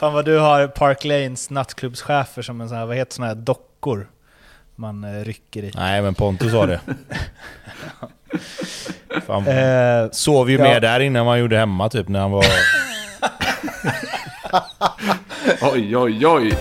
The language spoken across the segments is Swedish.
Fan vad du har Park Lanes nattklubbschefer som en sån här, vad heter såna här dockor man eh, rycker i. Nej, men Pontus har det. Fan, Eh, sov ju ja. mer där innan man gjorde hemma typ när han var... Oj, oj, oj.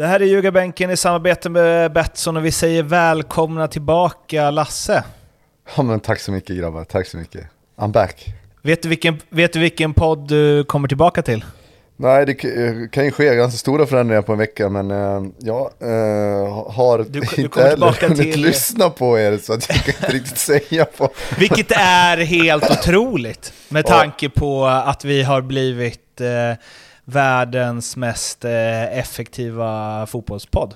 Det här är Ljugarbänken i samarbete med Betsson och vi säger välkomna tillbaka Lasse. Ja men tack så mycket grabbar, tack så mycket. I'm back. Vet du vilken, vet du vilken podd du kommer tillbaka till? Nej, det eh, kan ju ske ganska stora förändringar på en vecka, men eh, jag eh, har Du- du inte heller hunnit till- lyssna på er, så att jag kan inte riktigt säga på. Vilket är helt otroligt med tanke på att vi har blivit eh, världens mest eh, effektiva fotbollspodd.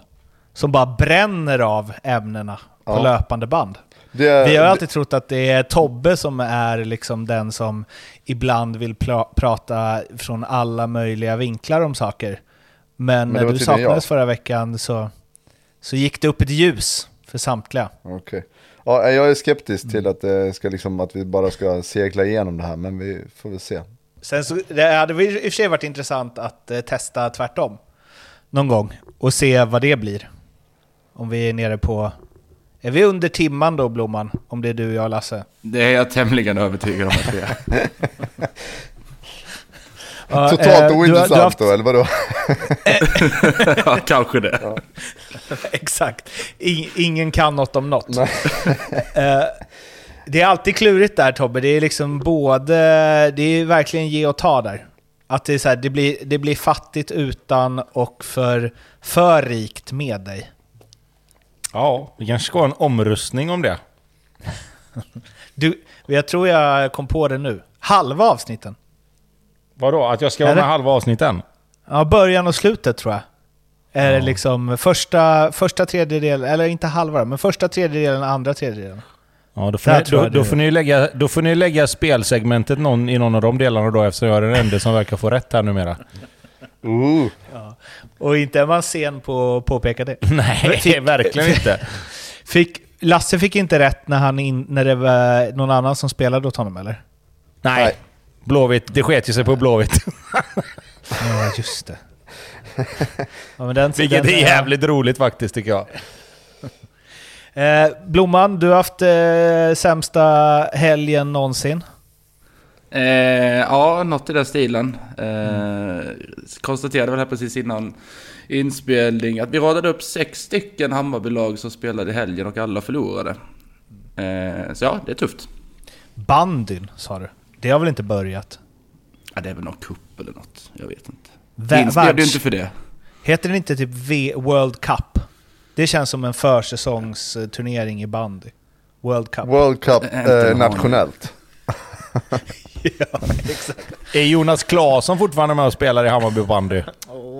Som bara bränner av ämnena på Ja. löpande band. Det, Vi har alltid trott att det är Tobbe som är liksom den som ibland vill pla- prata från alla möjliga vinklar om saker. Men, Men det när du saknades jag. förra veckan så, så gick det upp ett ljus för samtliga. Okej. Ja, jag är skeptisk till att, det ska liksom, att vi bara ska segla igenom det här, men vi får väl se. Sen så, det hade i och för sig varit intressant att eh, testa tvärtom någon gång och se vad det blir. Om vi är nere på... Är vi under timman då, Blomman? Om det är du, jag och Lasse? Det är jag tämligen övertygad om att det är. Totalt du har- du har ointressant haft- då, eller vadå? ja, kanske det. Exakt. I, ingen kan något om något. Nej. Det är alltid klurigt där Tobbe. Det är liksom både... Det är verkligen ge och ta där. Att det, är så här, det, blir, det blir fattigt utan och för, för rikt med dig. Ja, vi kanske ska ha en omröstning om det. Du, jag tror jag kom på det nu. Halva avsnitten. Vadå? Att jag ska vara med halva avsnitten? Ja, början och slutet tror jag. Är det liksom första, första tredjedelen, eller inte halva men första tredjedelen, andra tredjedelen. Ja, då får, ni, då, då, du- får ni lägga, då får ni lägga spelsegmentet någon, i någon av de delarna då eftersom jag är den enda som verkar få rätt här numera. Ooh. Och inte är man sen på att påpeka det. Nej, verkligen inte. Fick, Lasse fick inte rätt när, han in, när det var någon annan som spelade åt honom eller? Nej. Nej. Blåvitt, det sket ju sig på Blåvitt. Ja, just det. Ja, men den, Vilket den- är jävligt roligt faktiskt tycker jag. Eh, Blomman, du har haft eh, sämsta helgen någonsin. Eh, ja, något i den stilen. Eh, konstaterade väl här precis innan inspelning att vi radade upp sex stycken Hammarbylag som spelade i helgen och alla förlorade. Eh, så ja, det är tufft. Bandyn, sa du. Det har väl inte börjat? Ja, det är väl någon cup eller något. Jag vet inte. Vä- Vinst blev ju inte för det. Heter den inte typ v World Cup? Det känns som en försäsongsturnering i bandy. World Cup. World Cup eh, nationellt. ja, exakt. Är Jonas Claesson fortfarande med och spelar i Hammarby bandy?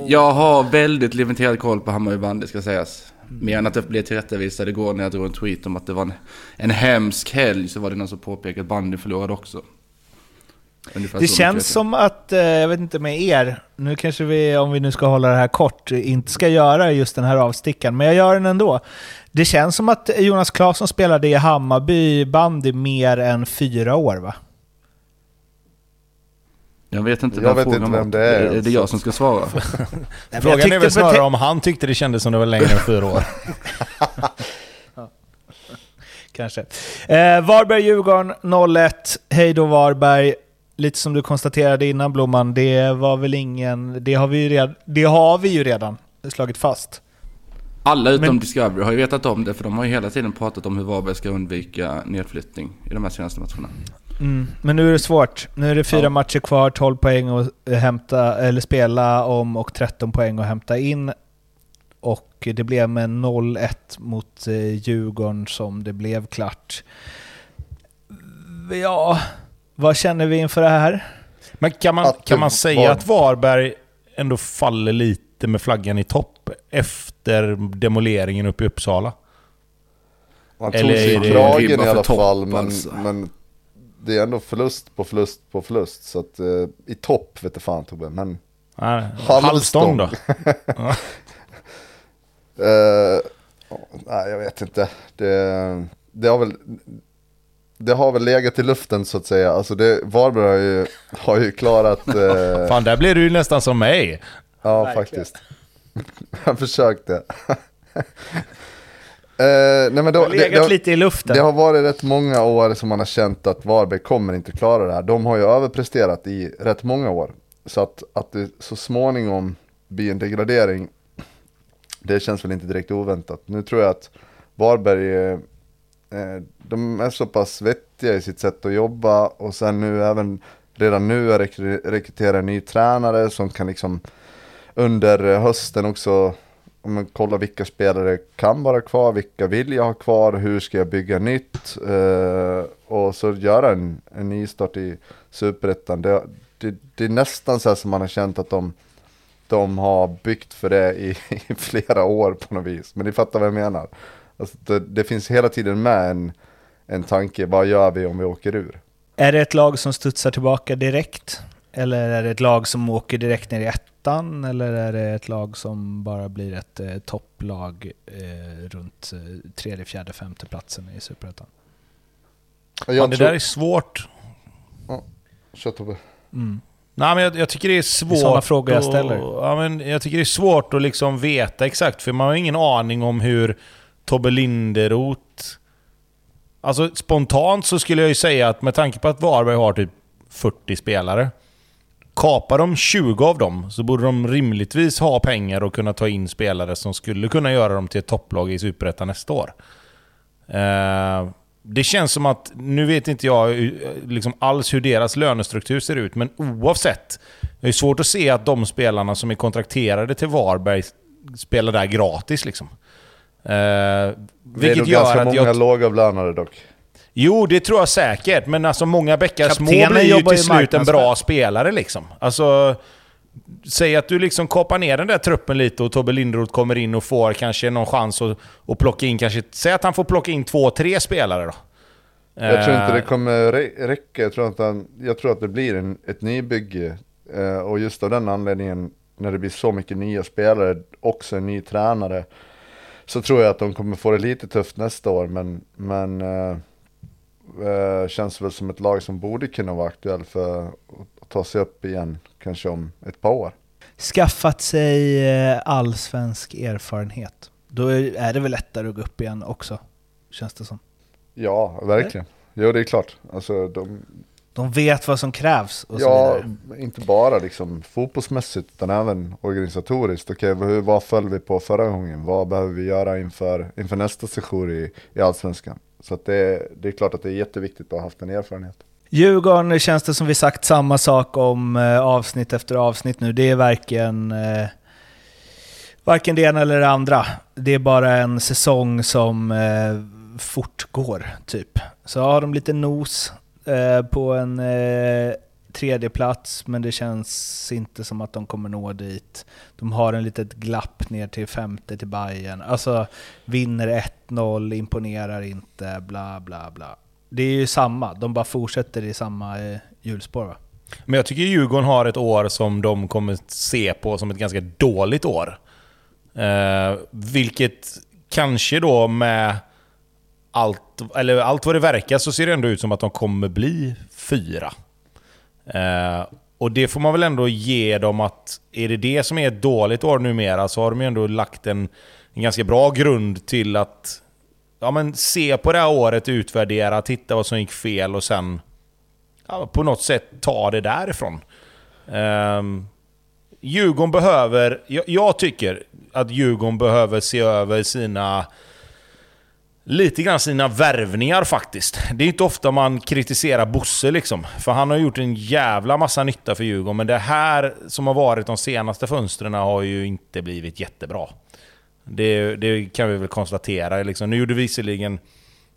Jag har väldigt limiterad koll på Hammarby bandy ska sägas. Mer än att jag blev tillrättavisad igår när jag drog en tweet om att det var en, en hemsk helg så var det någon som påpekade att bandy förlorade också. Ungefär Det känns som att, eh, jag vet inte med er, nu kanske vi, om vi nu ska hålla det här kort, inte ska göra just den här avstickan, men jag gör den ändå. Det känns som att Jonas Claesson spelade i Hammarby bandy mer än fyra år va? Jag vet inte Jag vet inte vem det är, Är det jag som ska svara? Frågan är väl snarare om han tyckte det kändes som det var längre än fyra år. Kanske. Eh, Varberg-Djurgården 0-1. Hej då Varberg. Lite som du konstaterade innan Blomman, det var väl ingen... Det har vi ju redan, det har vi ju redan slagit fast. Alla utom Men- Discovery har ju vetat om det för de har ju hela tiden pratat om hur Varberg ska undvika nedflyttning i de här senaste matcherna. Mm. Men nu är det svårt. Nu är det fyra Ja. matcher kvar, 12 poäng att hämta, eller spela om och 13 poäng att hämta in. Och det blev med 0-1 mot eh, Djurgården som det blev klart. Ja, vad känner vi inför det här? Men kan man, Att kan man säga var- att Varberg ändå faller lite med flaggan i topp efter demoleringen uppe i Uppsala? Man Eller tog sig det i kragen i alla topp, fall, men, alltså? men det är ändå förlust på förlust på förlust. Så att eh, i topp vet du fan Tobbe, men Nej, Halvstång. halvstång då? Eh, nej, jag vet inte. Det, det, har väl, det har väl legat i luften så att säga. Alltså det, Varberg har ju, har ju klarat... Eh, Fan, där blir du ju nästan som mig. ja, verkligen. faktiskt. jag försökte. eh, nej, men då, Det har det, legat det, har- lite i luften. det har varit rätt många år som man har känt att Varberg kommer inte klara det här. De har ju överpresterat i rätt många år. Så att, att det så småningom blir en degradering, det känns väl inte direkt oväntat. Nu tror jag att Varberg, eh, Eh, de är så pass vettiga i sitt sätt att jobba och sen nu även redan nu är rekrytera en ny tränare som kan liksom under hösten också om man kollar vilka spelare kan vara kvar, vilka vill jag ha kvar, hur ska jag bygga nytt eh, och så göra en, en nystart i superettan. Det, det, det är nästan så här som man har känt att de, de har byggt för det i, i flera år på något vis. Men ni fattar vad jag menar. Alltså det, det finns hela tiden med en, en tanke, vad gör vi om vi åker ur? Är det ett lag som studsar tillbaka direkt? Eller är det ett lag som åker direkt ner i ettan? Eller är det ett lag som bara blir ett eh, topplag eh, runt eh, tredje, fjärde, femte platsen i Superettan? Jag Fan, det tror- där är svårt. Kör, Tobbe. Mm. Nej, men jag, jag tycker det är svårt. sådana frågor jag att- ställer. Ja, men jag tycker det är svårt att liksom veta exakt, för man har ingen aning om hur Tobbe Linderoth... Alltså spontant så skulle jag ju säga att med tanke på att Varberg har typ 40 spelare. Kapar de 20 av dem så borde de rimligtvis ha pengar och kunna ta in spelare som skulle kunna göra dem till ett topplag i Superettan nästa år. Eh, det känns som att, nu vet inte jag eh, liksom alls hur deras lönestruktur ser ut, men oavsett. Det är svårt att se att de spelarna som är kontrakterade till Varberg spelar där gratis liksom. Eh, Det är vilket nog ganska många jag... lågavlönade dock. Jo, det tror jag säkert, men alltså många bäckar små blir ju jobbar till slut en bra spelare liksom. Alltså... Säg att du liksom kapar ner den där truppen lite och Tobbe Lindroth kommer in och får kanske någon chans att, att plocka in kanske... Säg att han får plocka in två, tre spelare då. Jag tror inte Eh, det kommer rä- räcka. Jag tror, att han, jag tror att det blir en, ett nybygge. Eh, och just av den anledningen, när det blir så mycket nya spelare, också en ny tränare, så tror jag att de kommer få det lite tufft nästa år. Men, men eh, känns väl som ett lag som borde kunna vara aktuell för att ta sig upp igen, kanske om ett par år. Skaffat sig eh, allsvensk erfarenhet. Då är är det väl lättare att gå upp igen också, känns det som. Ja, verkligen. Jo, det är klart. Alltså, de, De vet vad som krävs och så Ja, vidare. inte bara liksom fotbollsmässigt utan även organisatoriskt. Okej, hur, vad föll vi på förra gången? Vad behöver vi göra inför, inför nästa session i, i Allsvenskan? Så det, det är klart att det är jätteviktigt att ha haft en erfarenhet. Djurgården känns det som vi sagt samma sak om eh, avsnitt efter avsnitt nu. Det är varken, eh, varken det ena eller det andra. Det är bara en säsong som eh, fortgår, typ. Så har de lite nos eh, på en eh, tredje plats men det känns inte som att de kommer nå dit. De har en litet glapp ner till femte till Bayern. Alltså, vinner 1-0, imponerar inte, bla bla bla. Det är ju samma, de bara fortsätter i samma eh, hjulspår va? Men jag tycker Djurgården har ett år som de kommer se på som ett ganska dåligt år. Eh, vilket kanske då med allt, eller allt vad det verkar så ser det ändå ut som att de kommer bli fyra. Eh, och det får man väl ändå ge dem att är det det som är ett dåligt år numera så har de ju ändå lagt en, en ganska bra grund till att ja, men se på det här året, utvärdera, titta vad som gick fel och sen ja, på något sätt ta det därifrån. Eh, Djurgården behöver... Jag, jag tycker att Djurgården behöver se över sina... Lite grann sina värvningar faktiskt. Det är inte ofta man kritiserar Bosse liksom. För han har gjort en jävla massa nytta för Djurgården. Men det här som har varit de senaste fönstren har ju inte blivit jättebra. Det, det kan vi väl konstatera. Liksom. Nu gjorde visserligen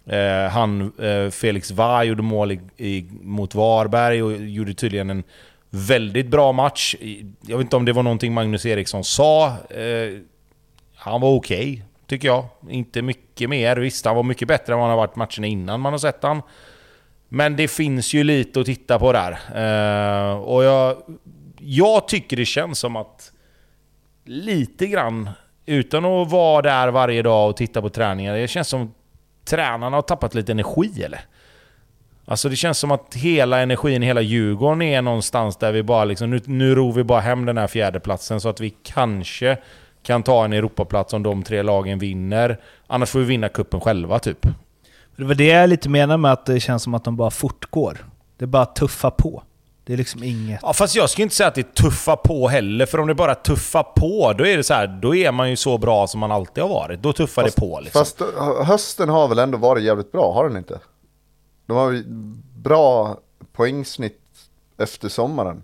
eh, han, eh, Felix Var gjorde mål i, i, mot Varberg och gjorde tydligen en väldigt bra match. Jag vet inte om det var någonting Magnus Eriksson sa. Eh, han var okej, tycker jag. Inte mycket mer. Visst, han var mycket bättre än vad han har varit matcherna innan man har sett han. Men det finns ju lite att titta på där. Uh, och jag, jag tycker det känns som att lite grann, utan att vara där varje dag och titta på träningar, det känns som tränarna har tappat lite energi eller? Alltså det känns som att hela energin, hela Djurgården är någonstans där vi bara liksom, nu, nu ror vi bara hem den här fjärdeplatsen så att vi kanske kan ta en Europaplats om de tre lagen vinner. Annars får vi vinna kuppen själva typ. Det var det jag lite menar med att det känns som att de bara fortgår. Det är bara tuffa på. Det är liksom inget... Ja, fast jag skulle inte säga att det är tuffa på heller, för om det bara tuffa på, då är det så här, då är man ju så bra som man alltid har varit. Då tuffar fast, det på liksom. Fast hösten har väl ändå varit jävligt bra, har den inte? De har bra poängsnitt efter sommaren.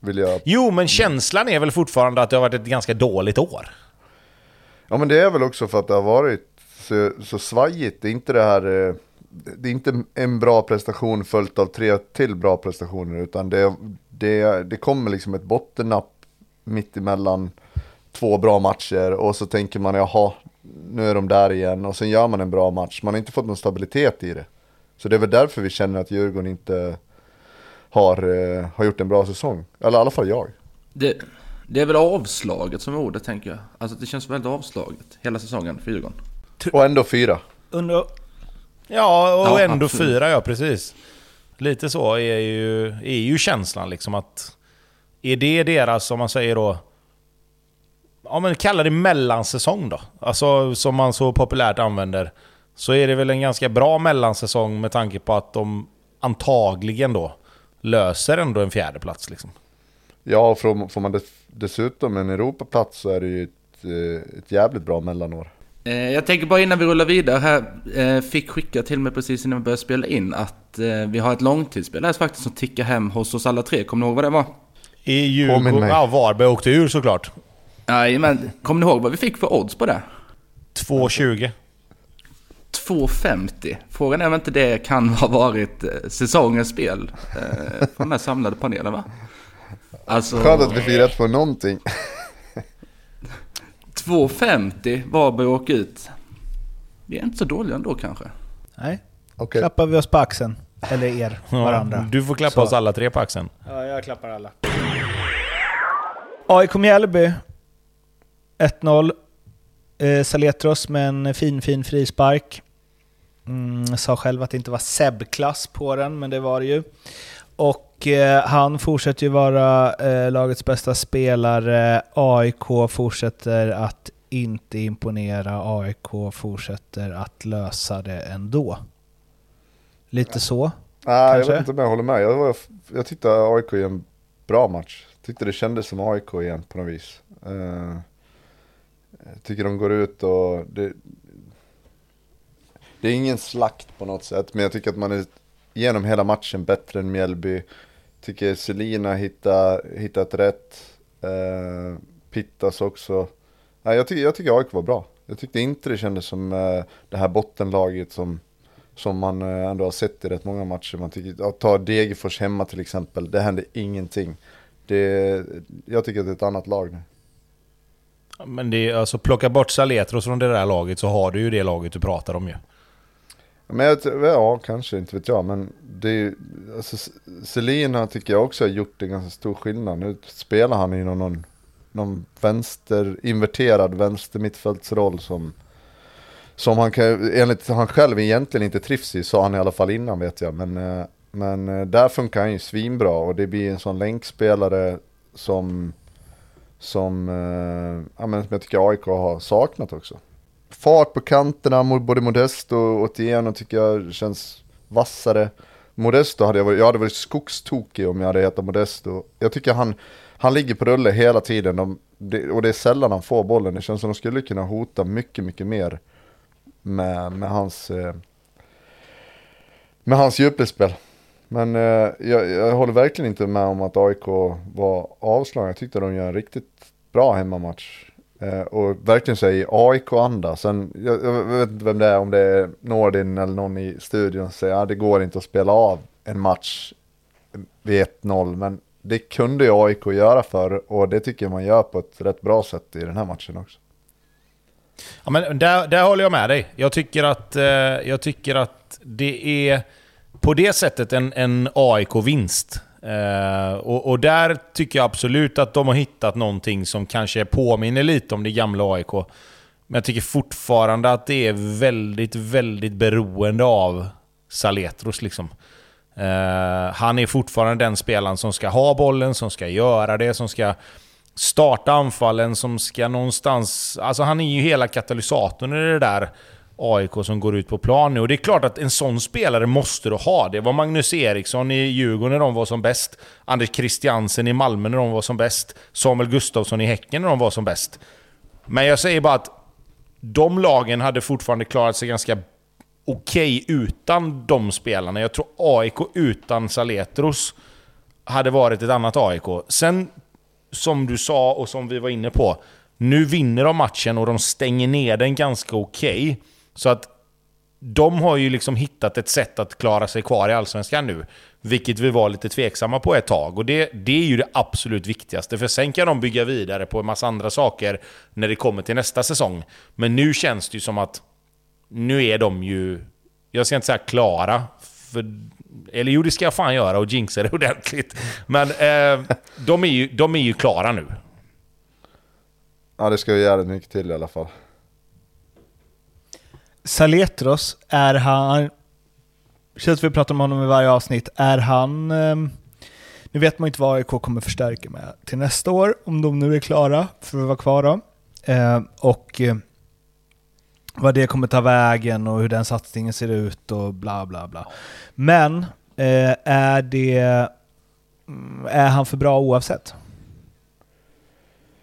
Vill jag... Jo, men känslan är väl fortfarande att det har varit ett ganska dåligt år? Ja, men det är väl också för att det har varit så, så svajigt. Det är inte det här... Eh, det är inte en bra prestation följt av tre till bra prestationer, utan det, det, det kommer liksom ett bottennapp mitt emellan två bra matcher och så tänker man jaha, nu är de där igen och sen gör man en bra match. Man har inte fått någon stabilitet i det. Så det är väl därför vi känner att Djurgården inte har, eh, har gjort en bra säsong. Eller i alla fall jag. Det, det är väl avslaget som är ordet tänker jag. Alltså det känns väldigt avslaget hela säsongen för Djurgården. Och ändå fyra. Under... Ja, och Ja, ändå absolut. fyra, ja precis. Lite så är ju, är ju känslan liksom att... Är det deras, om man säger då... Ja men kalla det mellansäsong då. Alltså som man så populärt använder. Så är det väl en ganska bra mellansäsong med tanke på att de antagligen då löser ändå en fjärde plats liksom. Ja, och får, man dess, dessutom en Europaplats så är det ju ett, eh, ett jävligt bra mellanår. Eh, jag tänker bara innan vi rullar vidare här. Eh, fick skicka till mig precis innan vi började spela in att vi har ett långtidsspel här faktiskt som tickar hem hos oss alla tre. Kommer ni ihåg vad det var? I Djurgården... Ja, Varberg åkte ur såklart. Jajamän. Kommer ni ihåg vad vi fick för odds på det? 2,20. 2,50. Frågan är om inte det kan ha varit eh, säsongens spel eh, för den här samlade panelen va? Alltså... Skönt att vi fick rätt på någonting. 2,50 Varberg åker ut. Vi är inte så dåliga ändå kanske. Nej. Okej. Klappar vi oss på axeln. Eller er, varandra. Du får klappa Så. oss alla tre på axeln. Ja, jag klappar alla. AIK Mjällby. 1-0. Eh, Saletros med en fin, fin frispark. Mm, sa själv att det inte var Seb-klass på den, men det var det ju. Och eh, han fortsätter ju vara eh, lagets bästa spelare. AIK fortsätter att inte imponera. AIK fortsätter att lösa det ändå. Lite så. Nej, jag Kanske? vet inte om jag håller med. Jag, var, jag tyckte AIK är en bra match. Tyckte det kändes som AIK igen på något vis. Eh, jag tycker de går ut och det, det är ingen slakt på något sätt, men jag tycker att man är genom hela matchen bättre än Mjällby. Tycker Selina hittar, hittat rätt. Eh, Pittas också. Nej, jag, tycker, jag tycker AIK var bra. Jag tyckte inte det kändes som eh, det här bottenlaget som, som man eh, ändå har sett i rätt många matcher. Man tycker, att ta Degerfors hemma till exempel, det hände ingenting. Det, jag tycker att det är ett annat lag nu. Men det är, alltså plocka bort Saletros från det där laget så har du ju det laget du pratar om ju. Men jag, ja, kanske, inte vet jag. Men det är ju- alltså, Selina tycker jag också har gjort en ganska stor skillnad. Nu spelar han i någon, någon, någon vänster, inverterad vänster mittfältsroll som, som han kan, enligt han själv egentligen inte trivs i, sa han i alla fall innan vet jag. Men, eh, men eh, där funkar han ju svinbra och det blir en sån länkspelare som, som, eh, ja, men som jag tycker AIK har saknat också. Fart på kanterna, både Modesto och Otieno tycker jag känns vassare. Modesto hade jag varit, jag hade varit skogstokig om jag hade hetat Modesto. Jag tycker han, han ligger på rulle hela tiden de, det, och det är sällan han får bollen. Det känns som de skulle kunna hota mycket, mycket mer med, med hans eh, med hans djupledsspel. Men eh, jag, jag håller verkligen inte med om att AIK var avslagna. Jag tyckte de gör en riktigt bra hemmamatch. Eh, och verkligen så i AIK-anda. Sen, jag, jag vet inte vem det är, om det är Nordin eller någon i studion som säger att ah, det går inte att spela av en match vid 1-0. Men det kunde ju AIK göra för och det tycker jag man gör på ett rätt bra sätt i den här matchen också. Ja, men där, där håller jag med dig. Jag tycker att, eh, jag tycker att det är på det sättet en, en AIK-vinst. Eh, och, och, där tycker jag absolut att de har hittat någonting som kanske påminner lite om det gamla AIK. Men jag tycker fortfarande att det är väldigt, väldigt beroende av Saletros. Liksom. Eh, han är fortfarande den spelaren som ska ha bollen, som ska göra det, som ska starta anfallen, som ska någonstans... Alltså han är ju hela katalysatorn i det där AIK som går ut på plan nu. Och det är klart att en sån spelare måste du ha. Det var Magnus Eriksson i Djurgården när de var som bäst. Anders Christiansen i Malmö när de var som bäst. Samuel Gustafsson i Häcken när de var som bäst. Men jag säger bara att de lagen hade fortfarande klarat sig ganska okej okay utan de spelarna. Jag tror AIK utan Saletros hade varit ett annat AIK. Sen, som du sa och som vi var inne på, nu vinner de matchen och de stänger ner den ganska okej. Okay. Så att de har ju liksom hittat ett sätt att klara sig kvar i Allsvenskan nu. Vilket vi var lite tveksamma på ett tag. Och det, det är ju det absolut viktigaste. För sen kan de bygga vidare på en massa andra saker när det kommer till nästa säsong. Men nu känns det ju som att nu är de ju... Jag ska inte säga klara. För, eller jo, det ska jag fan göra och jinxa det ordentligt. Men eh, de, är ju, de är ju klara nu. Ja, det ska ju jävligt mycket till i alla fall. Saletros, är han... Känns vi pratar om honom i varje avsnitt. Är han... Ehm, nu vet man inte vad AIK kommer förstärka med till nästa år, om de nu är klara för att vara kvar då. Ehm, och ehm, vad det kommer ta vägen och hur den satsningen ser ut och bla bla bla. Men eh, är det... Mm, är han för bra oavsett?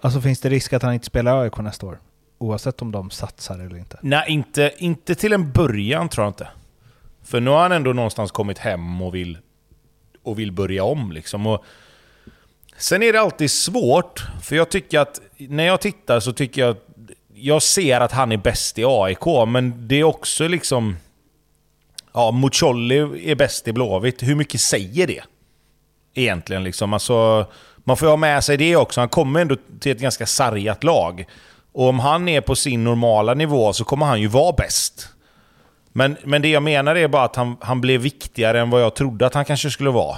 Alltså finns det risk att han inte spelar AIK nästa år? Oavsett om de satsar eller inte? Nej, inte, inte till en början tror jag inte. För nu har han ändå någonstans kommit hem och vill, och vill börja om. Liksom. Och sen är det alltid svårt, för jag tycker att när jag tittar så tycker jag att jag ser att han är bäst i AIK, men det är också liksom... Ja, Mucolli är bäst i Blåvitt. Hur mycket säger det? Egentligen liksom. Alltså, man får ju ha med sig det också. Han kommer ändå till ett ganska sargat lag. Och om han är på sin normala nivå så kommer han ju vara bäst. Men, men det jag menar är bara att han, han blev viktigare än vad jag trodde att han kanske skulle vara.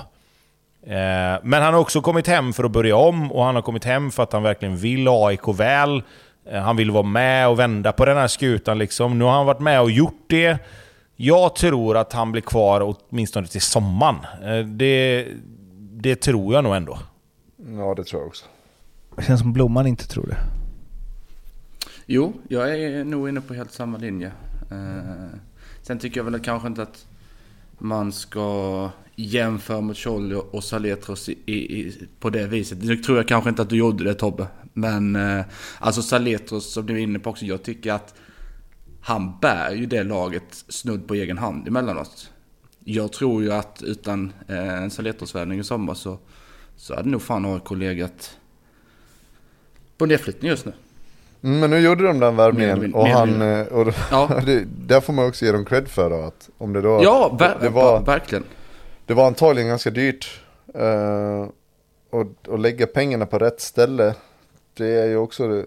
Eh, men han har också kommit hem för att börja om och han har kommit hem för att han verkligen vill AIK väl. Eh, han vill vara med och vända på den här skutan liksom. Nu har han varit med och gjort det. Jag tror att han blir kvar åtminstone till sommaren. Eh, det, det tror jag nog ändå. Ja, det tror jag också. Det känns som Blomman inte tror det. Jo, jag är nog inne på helt samma linje. Eh, sen tycker jag väl kanske inte att man ska jämföra mot Cholly och Saletros i, i, på det viset. Nu tror jag kanske inte att du gjorde det Tobbe. Men eh, alltså Saletros som du är inne på också. Jag tycker att han bär ju det laget snudd på egen hand emellanåt. Jag tror ju att utan eh, en Saletros-värvning i sommar så, så hade nog fan AIK legat på nedflyttning just nu. Mm, men nu gjorde de den värvningen mer, och mer, han, mer. och ja. det, där får man också ge dem cred för då, att om det då... Ja, ver det var, verkligen. Det var antagligen ganska dyrt. Uh, och, och lägga pengarna på rätt ställe, det är ju också,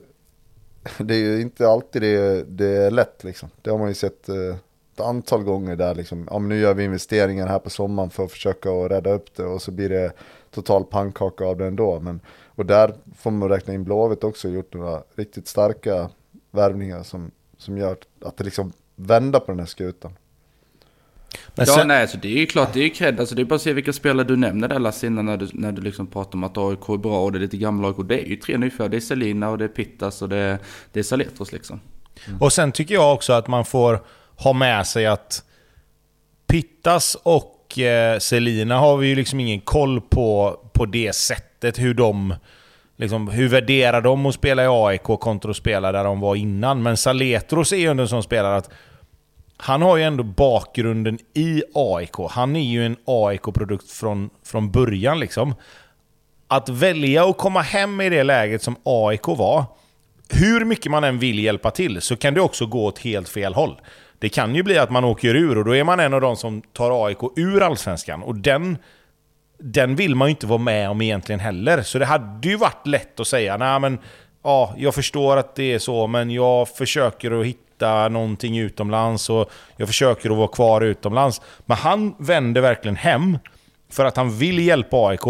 det är ju inte alltid det, det är lätt liksom. Det har man ju sett uh, ett antal gånger där liksom, ja, men nu gör vi investeringar här på sommaren för att försöka att rädda upp det och så blir det total pannkaka av det ändå. Men och där får man räkna in Blåvitt också, gjort några riktigt starka värvningar som, som gör att det liksom vänder på den här skutan. Men ja, nej, alltså det är ju klart, det är ju cred. Alltså det är bara att se vilka spelare du nämner där Lasse innan när du, när du liksom pratar om att AIK är bra och det är lite gamla AIK. Det är ju tre nyfödda. Det är Selina och det är Pittas och det är, det är Saletros liksom. Mm. Och sen tycker jag också att man får ha med sig att Pittas och eh, Selina har vi ju liksom ingen koll på, på det sättet sättet hur de... Liksom, hur värderar de att spela i AIK kontra att spela där de var innan? Men Saletros är ju ändå en sån spelare att han har ju ändå bakgrunden i AIK. Han är ju en AIK-produkt från, från början liksom. Att välja att komma hem i det läget som AIK var, hur mycket man än vill hjälpa till, så kan det också gå åt helt fel håll. Det kan ju bli att man åker ur och då är man en av de som tar AIK ur Allsvenskan. Och den den vill man ju inte vara med om egentligen heller. Så det hade ju varit lätt att säga, nej men ja, jag förstår att det är så, men jag försöker att hitta någonting utomlands och jag försöker att vara kvar utomlands. Men han vänder verkligen hem för att han vill hjälpa AIK.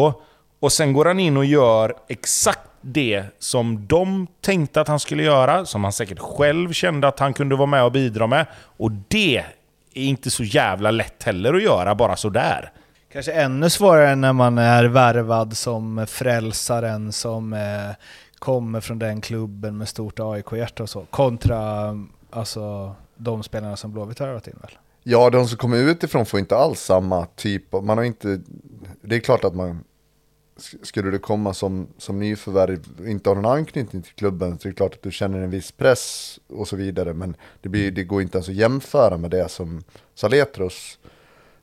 Och sen går han in och gör exakt det som de tänkte att han skulle göra, som han säkert själv kände att han kunde vara med och bidra med. Och det är inte så jävla lätt heller att göra bara sådär. Kanske ännu svårare när man är värvad som frälsaren som eh, kommer från den klubben med stort AIK-hjärta och så, kontra alltså, de spelarna som Blåvitt har värvat in väl? Ja, de som kommer utifrån får inte alls samma typ av, man har inte, det är klart att man, skulle du komma som, som nyförvärv och inte ha någon anknytning till klubben, så är det klart att du känner en viss press och så vidare, men det, blir, det går inte ens att jämföra med det som Saletros,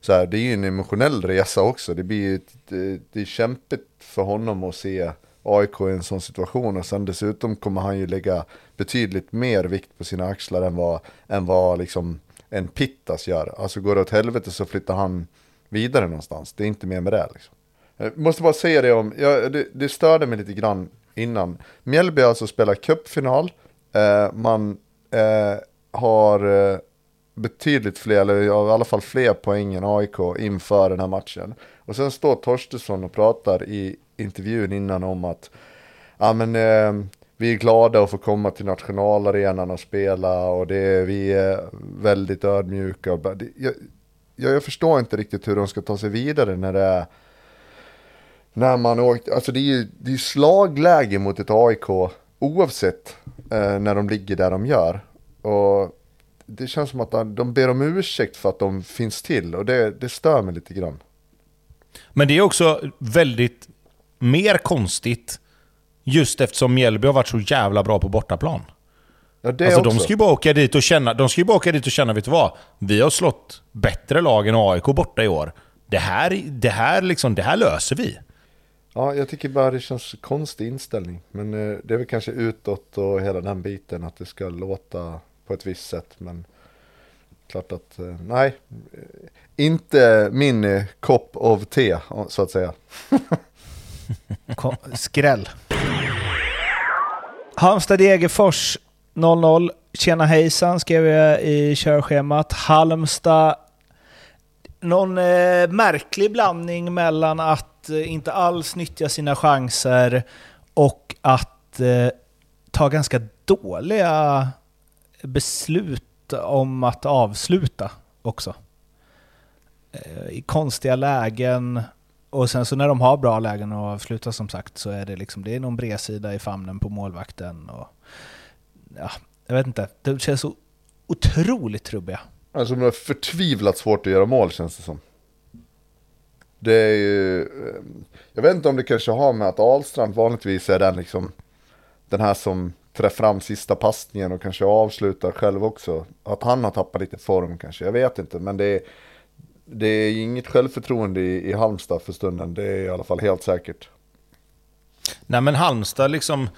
så här, det är ju en emotionell resa också, det blir det, det är kämpigt för honom att se AIK i en sån situation och sen dessutom kommer han ju lägga betydligt mer vikt på sina axlar än vad, än vad liksom en Pittas gör. Alltså går det åt helvete så flyttar han vidare någonstans. Det är inte mer med det liksom. Jag måste bara säga det om, ja, det, det störde mig lite grann innan. Mjällby alltså spelar cupfinal. Eh, man eh, har eh, betydligt fler, eller i alla fall fler poäng än AIK inför den här matchen. Och sen står Torstensson och pratar i intervjun innan om att ja, men, eh, vi är glada att få komma till nationalarenan och spela och det, vi är väldigt ödmjuka. Jag, jag, jag, förstår inte riktigt hur de ska ta sig vidare när det är när man åkt, alltså det är ju det är slagläge mot ett AIK oavsett eh, när de ligger där de gör. Och det känns som att de ber om ursäkt för att de finns till och det, det stör mig lite grann. Men det är också väldigt mer konstigt just eftersom Mjällby har varit så jävla bra på bortaplan. Ja, det alltså också. de ska ju bara åka dit och känna, de ska ju bara åka dit och känna, vet du vad? Vi har slått bättre lag än AIK borta i år. Det här, det här, liksom, det här löser vi. Ja, jag tycker bara det känns konstig inställning. Men eh, det är väl kanske utåt och hela den biten att det ska låta på ett visst sätt. Men klart att, eh, nej, inte min eh, kopp av te eh, så att säga. Skräll. Halmstad-Degerfors 0-0. Tjena hejsan skrev jag i körschemat. Halmstad, någon eh, märklig blandning mellan att eh, inte alls nyttja sina chanser och att eh, ta ganska dåliga beslut om att avsluta också. Eh, I konstiga lägen, och sen så när de har bra lägen att avsluta som sagt så är det liksom, det är någon bredsida i famnen på målvakten och... Ja, jag vet inte. Det känns så otroligt trubbiga. Alltså de har förtvivlat svårt att göra mål känns det som. Det är ju... Eh, jag vet inte om det kanske har med att Ahlstrand vanligtvis är den liksom... Den här som träffar fram sista passningen och kanske avslutar själv också. Att han har tappat lite form kanske, jag vet inte. Men det är, det är inget självförtroende i, i Halmstad för stunden, det är i alla fall helt säkert. Nej men Halmstad liksom...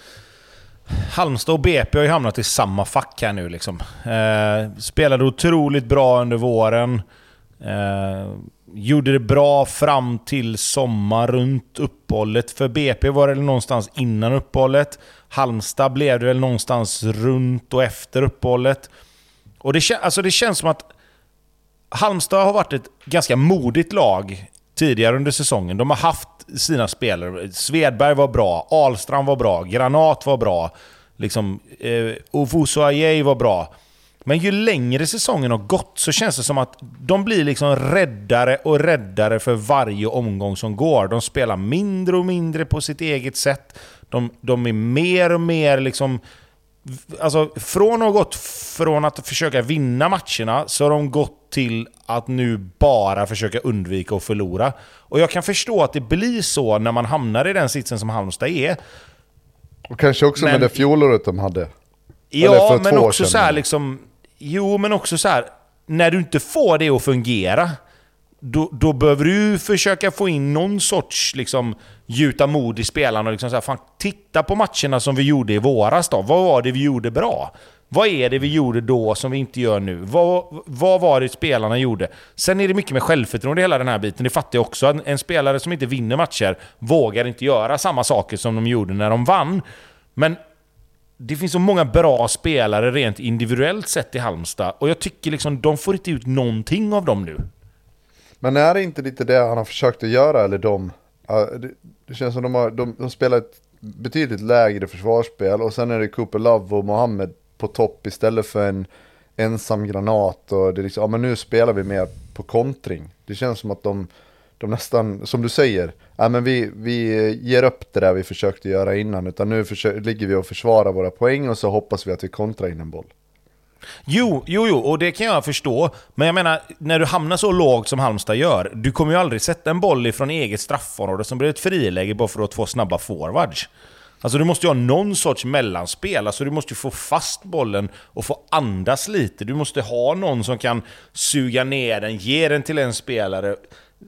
Halmstad och BP har ju hamnat i samma fack här nu liksom. Eh, spelade otroligt bra under våren. Eh, gjorde det bra fram till sommar, runt uppehållet. För BP var det någonstans innan uppehållet. Halmstad blev det väl någonstans runt och efter uppehållet. Och det, alltså det känns som att Halmstad har varit ett ganska modigt lag tidigare under säsongen. De har haft sina spelare. Svedberg var bra, Ahlstrand var bra, Granat var bra, liksom, eh, Ovuso var bra. Men ju längre säsongen har gått så känns det som att de blir liksom räddare och räddare för varje omgång som går. De spelar mindre och mindre på sitt eget sätt. De, de är mer och mer liksom... Alltså, från att ha gått från att försöka vinna matcherna så har de gått till att nu bara försöka undvika att förlora. Och jag kan förstå att det blir så när man hamnar i den sitsen som Halmstad är. Och kanske också men, med det fjolåret de hade. Ja, men också så här liksom... Jo, men också så här. När du inte får det att fungera, då, då behöver du försöka få in någon sorts liksom, gjuta mod i spelarna. Och liksom så här, fan, titta på matcherna som vi gjorde i våras då. Vad var det vi gjorde bra? Vad är det vi gjorde då som vi inte gör nu? Vad, vad var det spelarna gjorde? Sen är det mycket med självförtroende i hela den här biten. Det fattar jag också. En, en spelare som inte vinner matcher vågar inte göra samma saker som de gjorde när de vann. Men det finns så många bra spelare rent individuellt sett i Halmstad. Och jag tycker liksom de får inte ut någonting av dem nu. Men är det inte lite det han har försökt att göra, eller de? Ja, det, det känns som de har, de, de spelar ett betydligt lägre försvarsspel och sen är det Cooper Love och Mohammed på topp istället för en ensam granat och det är liksom, ja men nu spelar vi mer på kontring. Det känns som att de, de nästan, som du säger, ja men vi, vi ger upp det där vi försökte göra innan utan nu försöker, ligger vi och försvarar våra poäng och så hoppas vi att vi kontrar in en boll. Jo, jo, jo, och det kan jag förstå. Men jag menar, när du hamnar så lågt som Halmstad gör, du kommer ju aldrig sätta en boll ifrån eget straffområde som blir ett friläge bara för att få snabba forwards. Alltså du måste ju ha någon sorts mellanspel, alltså du måste ju få fast bollen och få andas lite. Du måste ha någon som kan suga ner den, ge den till en spelare.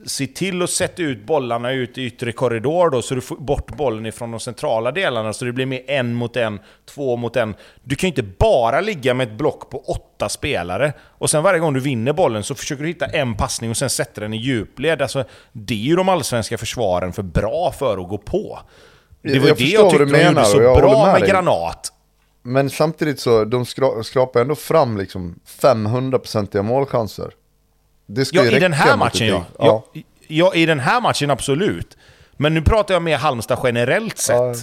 Se till att sätta ut bollarna ut i yttre korridor då, så du får bort bollen ifrån de centrala delarna, så det blir mer en mot en, två mot en. Du kan ju inte bara ligga med ett block på åtta spelare, och sen varje gång du vinner bollen så försöker du hitta en passning och sen sätter den i djupled. Alltså, det är ju de allsvenska försvaren för bra för att gå på. Det var ju det jag tyckte de gjorde så bra med, med Granat. Men samtidigt så, de skra skrapar ändå fram liksom 500-procentiga målchanser. Det ska ja, ju i den här matchen ja. ja. ja. i den här matchen absolut. Men nu pratar jag mer Halmstad generellt sett. Ja.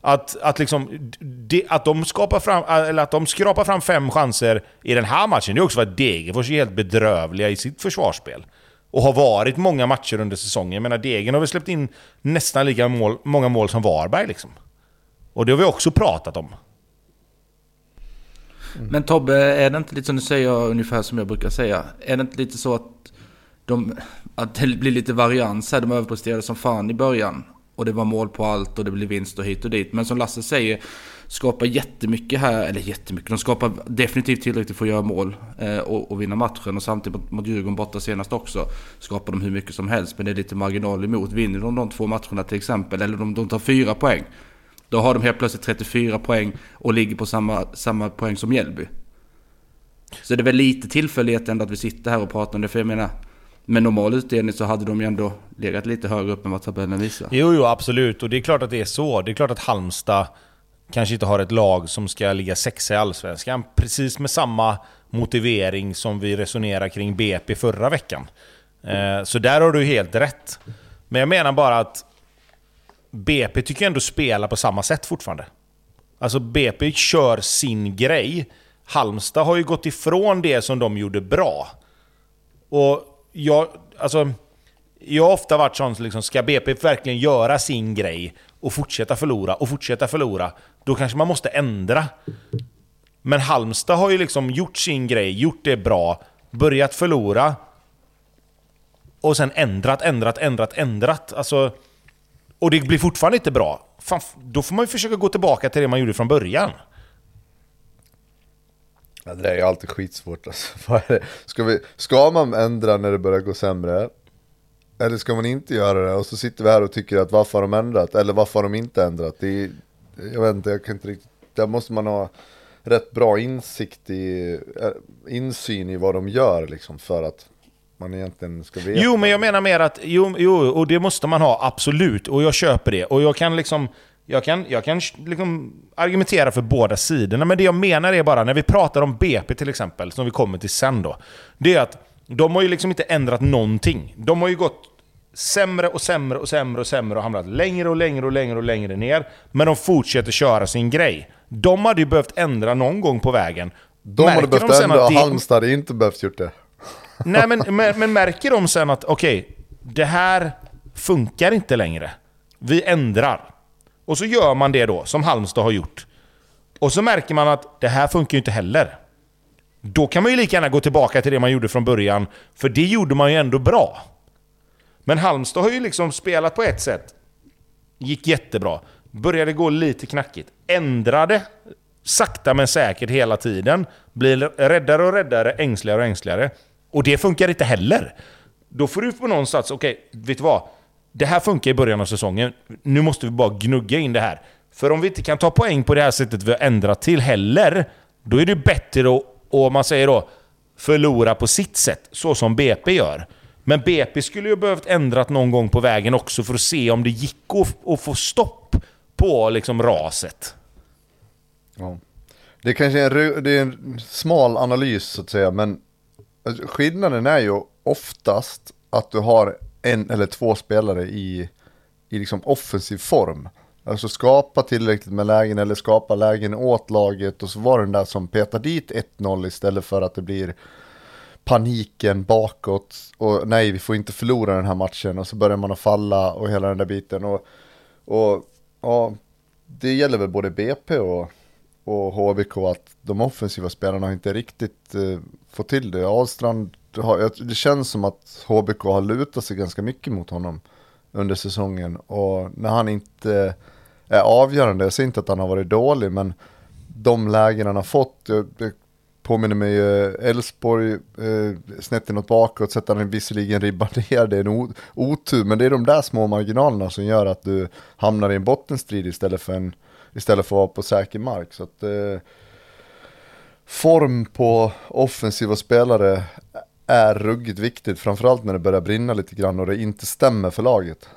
Att, att, liksom, de, att, de skapar fram, eller att de skrapar fram fem chanser i den här matchen, det är också för att Degerfors är helt bedrövliga i sitt försvarsspel. Och har varit många matcher under säsongen. Jag menar, Degen har väl släppt in nästan lika mål, många mål som Varberg liksom. Och det har vi också pratat om. Mm. Men Tobbe, är det inte lite som du säger, ungefär som jag brukar säga? Är det inte lite så att, de, att det blir lite varians här? De överpresterade som fan i början. Och det var mål på allt och det blev vinst och hit och dit. Men som Lasse säger, skapar jättemycket här, eller jättemycket, de skapar definitivt tillräckligt för att göra mål eh, och, och, vinna matchen. Och samtidigt mot, mot Djurgården borta senast också skapar de hur mycket som helst. Men det är lite marginal emot. Vinner de de två matcherna till exempel, eller de, de tar fyra poäng. Då har de helt plötsligt 34 poäng och ligger på samma, samma poäng som Mjällby. Så det är väl lite tillfällighet ändå att vi sitter här och pratar om det. För jag menar, med normal utdelning så hade de ju ändå legat lite högre upp än vad tabellen visar. Jo, jo, absolut. Och det är klart att det är så. Det är klart att Halmstad kanske inte har ett lag som ska ligga sexa i Allsvenskan. Precis med samma motivering som vi resonerade kring BP förra veckan. Eh, så där har du helt rätt. Men jag menar bara att BP tycker jag ändå spelar på samma sätt fortfarande. Alltså BP kör sin grej. Halmstad har ju gått ifrån det som de gjorde bra. Och jag, alltså, jag har ofta varit sån som liksom, ska BP verkligen göra sin grej och fortsätta förlora och fortsätta förlora, då kanske man måste ändra. Men Halmstad har ju liksom gjort sin grej, gjort det bra, börjat förlora och sen ändrat, ändrat, ändrat, ändrat. Alltså, och det blir fortfarande inte bra. Fan, då får man ju försöka gå tillbaka till det man gjorde från början. Ja, det är ju alltid skitsvårt alltså. Ska, vi, ska man ändra när det börjar gå sämre? Eller ska man inte göra det? Och så sitter vi här och tycker att varför har de ändrat? Eller varför har de inte ändrat? Det är, jag vet inte, jag kan inte riktigt... Där måste man ha rätt bra insikt i, eh, insyn i vad de gör liksom för att man egentligen ska veta. Jo, men jag menar mer att, jo, jo, och det måste man ha, absolut. Och jag köper det. Och jag kan liksom, jag kan, jag kan liksom argumentera för båda sidorna. Men det jag menar är bara, när vi pratar om BP till exempel, som vi kommer till sen då. Det är att de har ju liksom inte ändrat någonting. De har ju gått sämre och sämre och sämre och sämre och hamnat längre och längre och längre och längre ner. Men de fortsätter köra sin grej. De hade ju behövt ändra någon gång på vägen. De märker hade behövt de ändra, och Halmstad hade inte behövt gjort det. Nej, men, men, men märker de sen att okej, okay, det här funkar inte längre. Vi ändrar. Och så gör man det då, som Halmstad har gjort. Och så märker man att det här funkar ju inte heller. Då kan man ju lika gärna gå tillbaka till det man gjorde från början, för det gjorde man ju ändå bra. Men Halmstad har ju liksom spelat på ett sätt. Gick jättebra. Började gå lite knackigt. Ändrade sakta men säkert hela tiden. Blir räddare och räddare, ängsligare och ängsligare. Och det funkar inte heller. Då får du på någonstans, okej, okay, vet du vad? Det här funkar i början av säsongen. Nu måste vi bara gnugga in det här. För om vi inte kan ta poäng på det här sättet vi har ändrat till heller, då är det bättre att, och man säger då, förlora på sitt sätt, så som BP gör. Men BP skulle ju behövt ändrat någon gång på vägen också för att se om det gick att, att få stopp på liksom raset. Ja. Det kanske är en, det är en smal analys så att säga, men alltså, skillnaden är ju oftast att du har en eller två spelare i, i liksom offensiv form. Alltså skapa tillräckligt med lägen eller skapa lägen åt laget och så var det den där som petar dit 1-0 istället för att det blir paniken bakåt och nej vi får inte förlora den här matchen och så börjar man att falla och hela den där biten och, och ja, det gäller väl både BP och, och HBK att de offensiva spelarna har inte riktigt eh, fått till det. Ahlstrand, det känns som att HBK har lutat sig ganska mycket mot honom under säsongen och när han inte är avgörande, jag säger inte att han har varit dålig men de lägen han har fått, jag, jag påminner mig eh, Elfsborg eh, snett inåt bakåt, sätter han visserligen ribban ner, det är en otur, men det är de där små marginalerna som gör att du hamnar i en bottenstrid istället för, en, istället för att vara på säker mark. Så att, eh, form på offensiva spelare är ruggigt viktigt, framförallt när det börjar brinna lite grann och det inte stämmer för laget.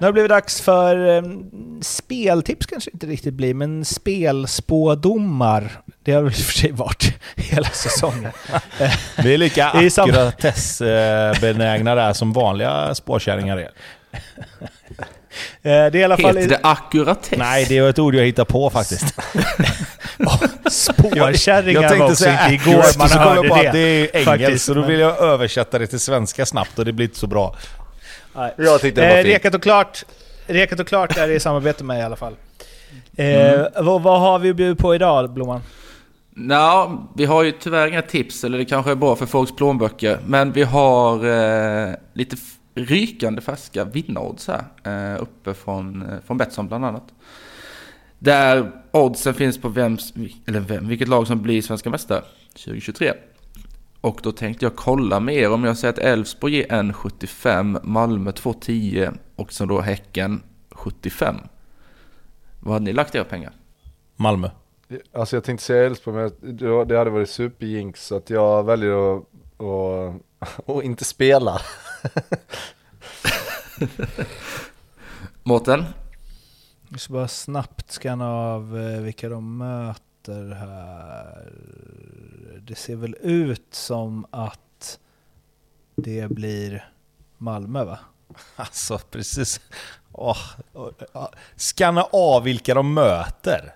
Nu har det blivit dags för eh, speltips kanske inte riktigt blir, men spelspådomar. Det har det i och för sig varit hela säsongen. Vi är lika akkuratessbenägna där som vanliga spårkärringar är. Eh, Det är i alla fall... Heter det akkuratess? Nej, det är ett ord jag hittar på faktiskt. Spårkärringar var också inte igår man så jag hörde på det. att det är engelskt, faktiskt, så då vill jag översätta det till svenska snabbt och det blir inte så bra. Nej. Jag tyckte det var Eh, rekat och klart. Rekat och klart är det i samarbete med i alla fall. Eh, Mm. vad, vad har vi att bjuda på idag, Blomman? Nå, vi har ju tyvärr inga tips, eller det kanske är bra för folks plånböcker. Men vi har eh, lite rykande färska vinnarodds här, eh, uppe från, eh, från Betsson bland annat. Där oddsen finns på vems, eller vem, vilket lag som blir svenska mästare 2023. Och då tänkte jag kolla med er om jag säger att Elfsborg ger 1,75, Malmö 2,10 och så då Häcken 75. Vad hade ni lagt era pengar? Malmö. Alltså jag tänkte säga Elfsborg, men det- det hade varit superjinx så att jag väljer att, att, att inte spela. Mårten? Vi ska bara snabbt scanna av eh, vilka de möter här. Det ser väl ut som att det blir Malmö va? Alltså precis. Åh, åh, åh. Scanna av vilka de möter.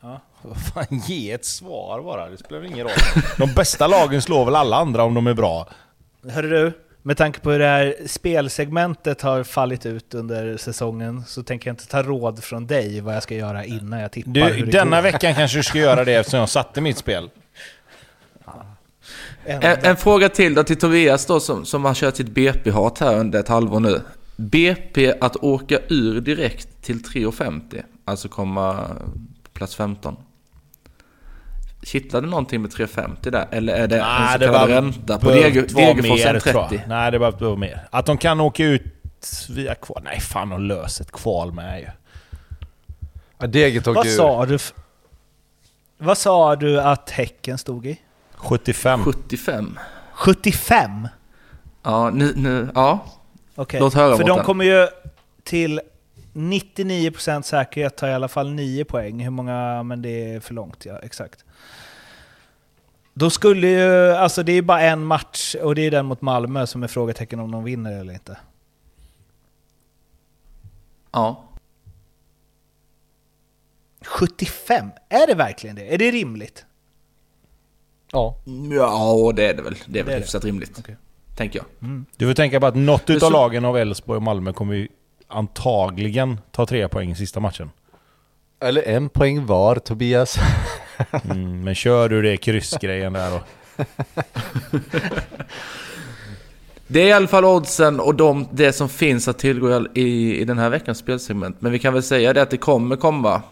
Ja. Fan, ge ett svar bara. Det spelar ingen roll. De bästa lagen slår väl alla andra om de är bra. Hörru du, med tanke på hur det här spelsegmentet har fallit ut under säsongen så tänker jag inte ta råd från dig vad jag ska göra innan jag tippar Du, hur det denna går. veckan kanske du ska göra det eftersom jag satte mitt spel. En- En, fråga till då till Tobias då som, som har kört sitt BP-hat här under ett halvår nu. BP att åka ur direkt till 3,50, alltså komma plats 15. Kittlar det någonting med 3,50 där? Eller är det en så kallad ränta på behövt Deg- vara Degerfors mer, tror jag. 30? Nej, det behöver vara mer. Att de kan åka ut via kval. Nej, fan de löser ett kval med ju. Ja, Deget Vad ur. sa du? Vad sa du att Häcken stod i? 75. 75. 75? Ja, nu, nu, ja. Okej, Låt höra, för de Mårten. kommer ju till 99% säkerhet ta i alla fall 9 poäng. Hur många? Men det är för långt, ja exakt. Då skulle ju, alltså det är bara en match och det är den mot Malmö som är frågetecken om de vinner eller inte. Ja. 75? Är det verkligen det? Är det rimligt? Ja. Ja, det är det väl. Det är väl Det är det. hyfsat rimligt. Okej. Tänker jag. Du får tänka på att något utav så- lagen av Elfsborg och Malmö kommer ju antagligen ta tre poäng i sista matchen. Eller en poäng var Tobias. Mm, men kör du det kryssgrejen där då. Det är i alla fall oddsen och de, det som finns att tillgå i, i den här veckans spelsegment. Men vi kan väl säga det att det kommer komma,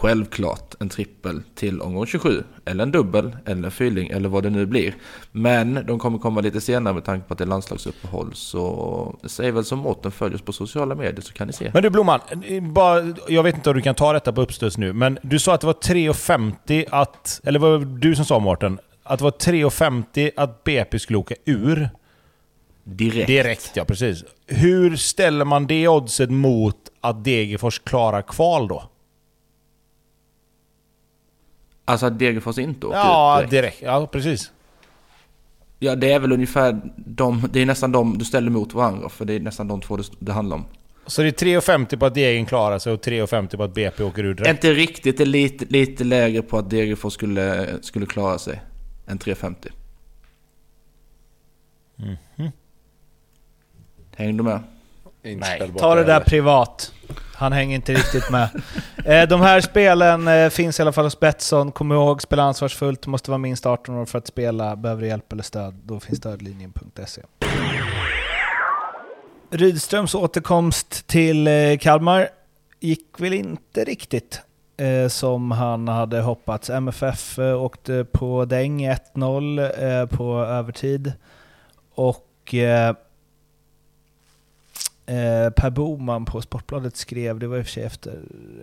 självklart, en trippel till omgång 27. Eller en dubbel, eller en fylling, eller vad det nu blir. Men de kommer komma lite senare med tanke på att det är landslagsuppehåll. Så säg väl som Mårten, följ oss på sociala medier så kan ni se. Men du Blomman, bara, jag vet inte om du kan ta detta på uppstöds nu, men du sa att det var 3,50 att... Eller var det du som sa Mårten? Att det var 3,50 att BP skulle åka ur? Direkt. Direkt, ja precis. Hur ställer man det oddset mot att Degerfors klarar kval då? Alltså att Degerfors inte åker Ja, ut direkt. direkt. Ja, precis. Ja, det är väl ungefär de, det är nästan de du ställer mot varandra. För det är nästan de två det, det handlar om. Så det är 3,50 på att Degen klarar sig och 3,50 på att BP åker ur direkt. Inte riktigt, det är lite, lite lägre på att Degerfors skulle, skulle klara sig. Än 3,50. Mhm. Hängde du med? Inspelbart Ta det där eller? privat. Han hänger inte riktigt med. Eh, de här spelen eh, finns i alla fall hos Betsson. Kom ihåg, spela ansvarsfullt. Du måste vara minst 18 år för att spela. Behöver du hjälp eller stöd, då finns stödlinjen.se. Rydströms återkomst till eh, Kalmar gick väl inte riktigt som han hade hoppats. MFF åkte på däng 1-0 på övertid. Och eh, per Boman på Sportbladet skrev, det var i och för sig efter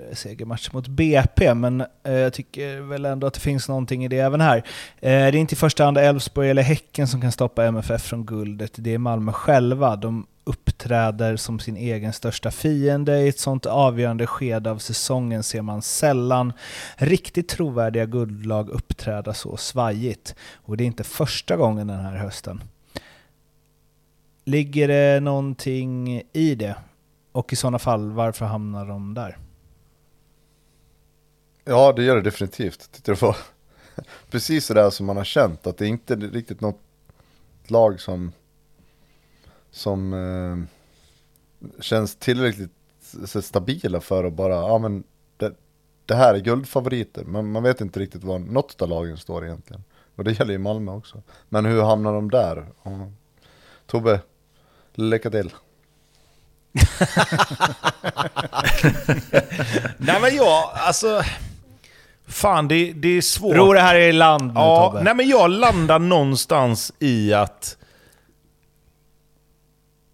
eh, segermatch mot BP, men eh, jag tycker väl ändå att det finns någonting i det även här. Eh, det är inte i första hand Elfsborg eller Häcken som kan stoppa MFF från guldet, det är Malmö själva. De uppträder som sin egen största fiende. I ett sånt avgörande skede av säsongen ser man sällan riktigt trovärdiga guldlag uppträda så svajigt. Och det är inte första gången den här hösten. Ligger det någonting i det? Och i sådana fall, varför hamnar de där? Ja, det gör det definitivt. Tittar du på precis sådär som man har känt, att det är inte riktigt något lag som, som eh, känns tillräckligt så stabila för att bara, ja men det, det här är guldfavoriter. Men man vet inte riktigt var något av lagen står egentligen. Och det gäller ju Malmö också. Men hur hamnar de där? Tobbe, lycka till. Nej men jag, alltså... Fan, det, det är svårt. Ro det här i land nu Ja, Tobbe. nej men jag landar någonstans i att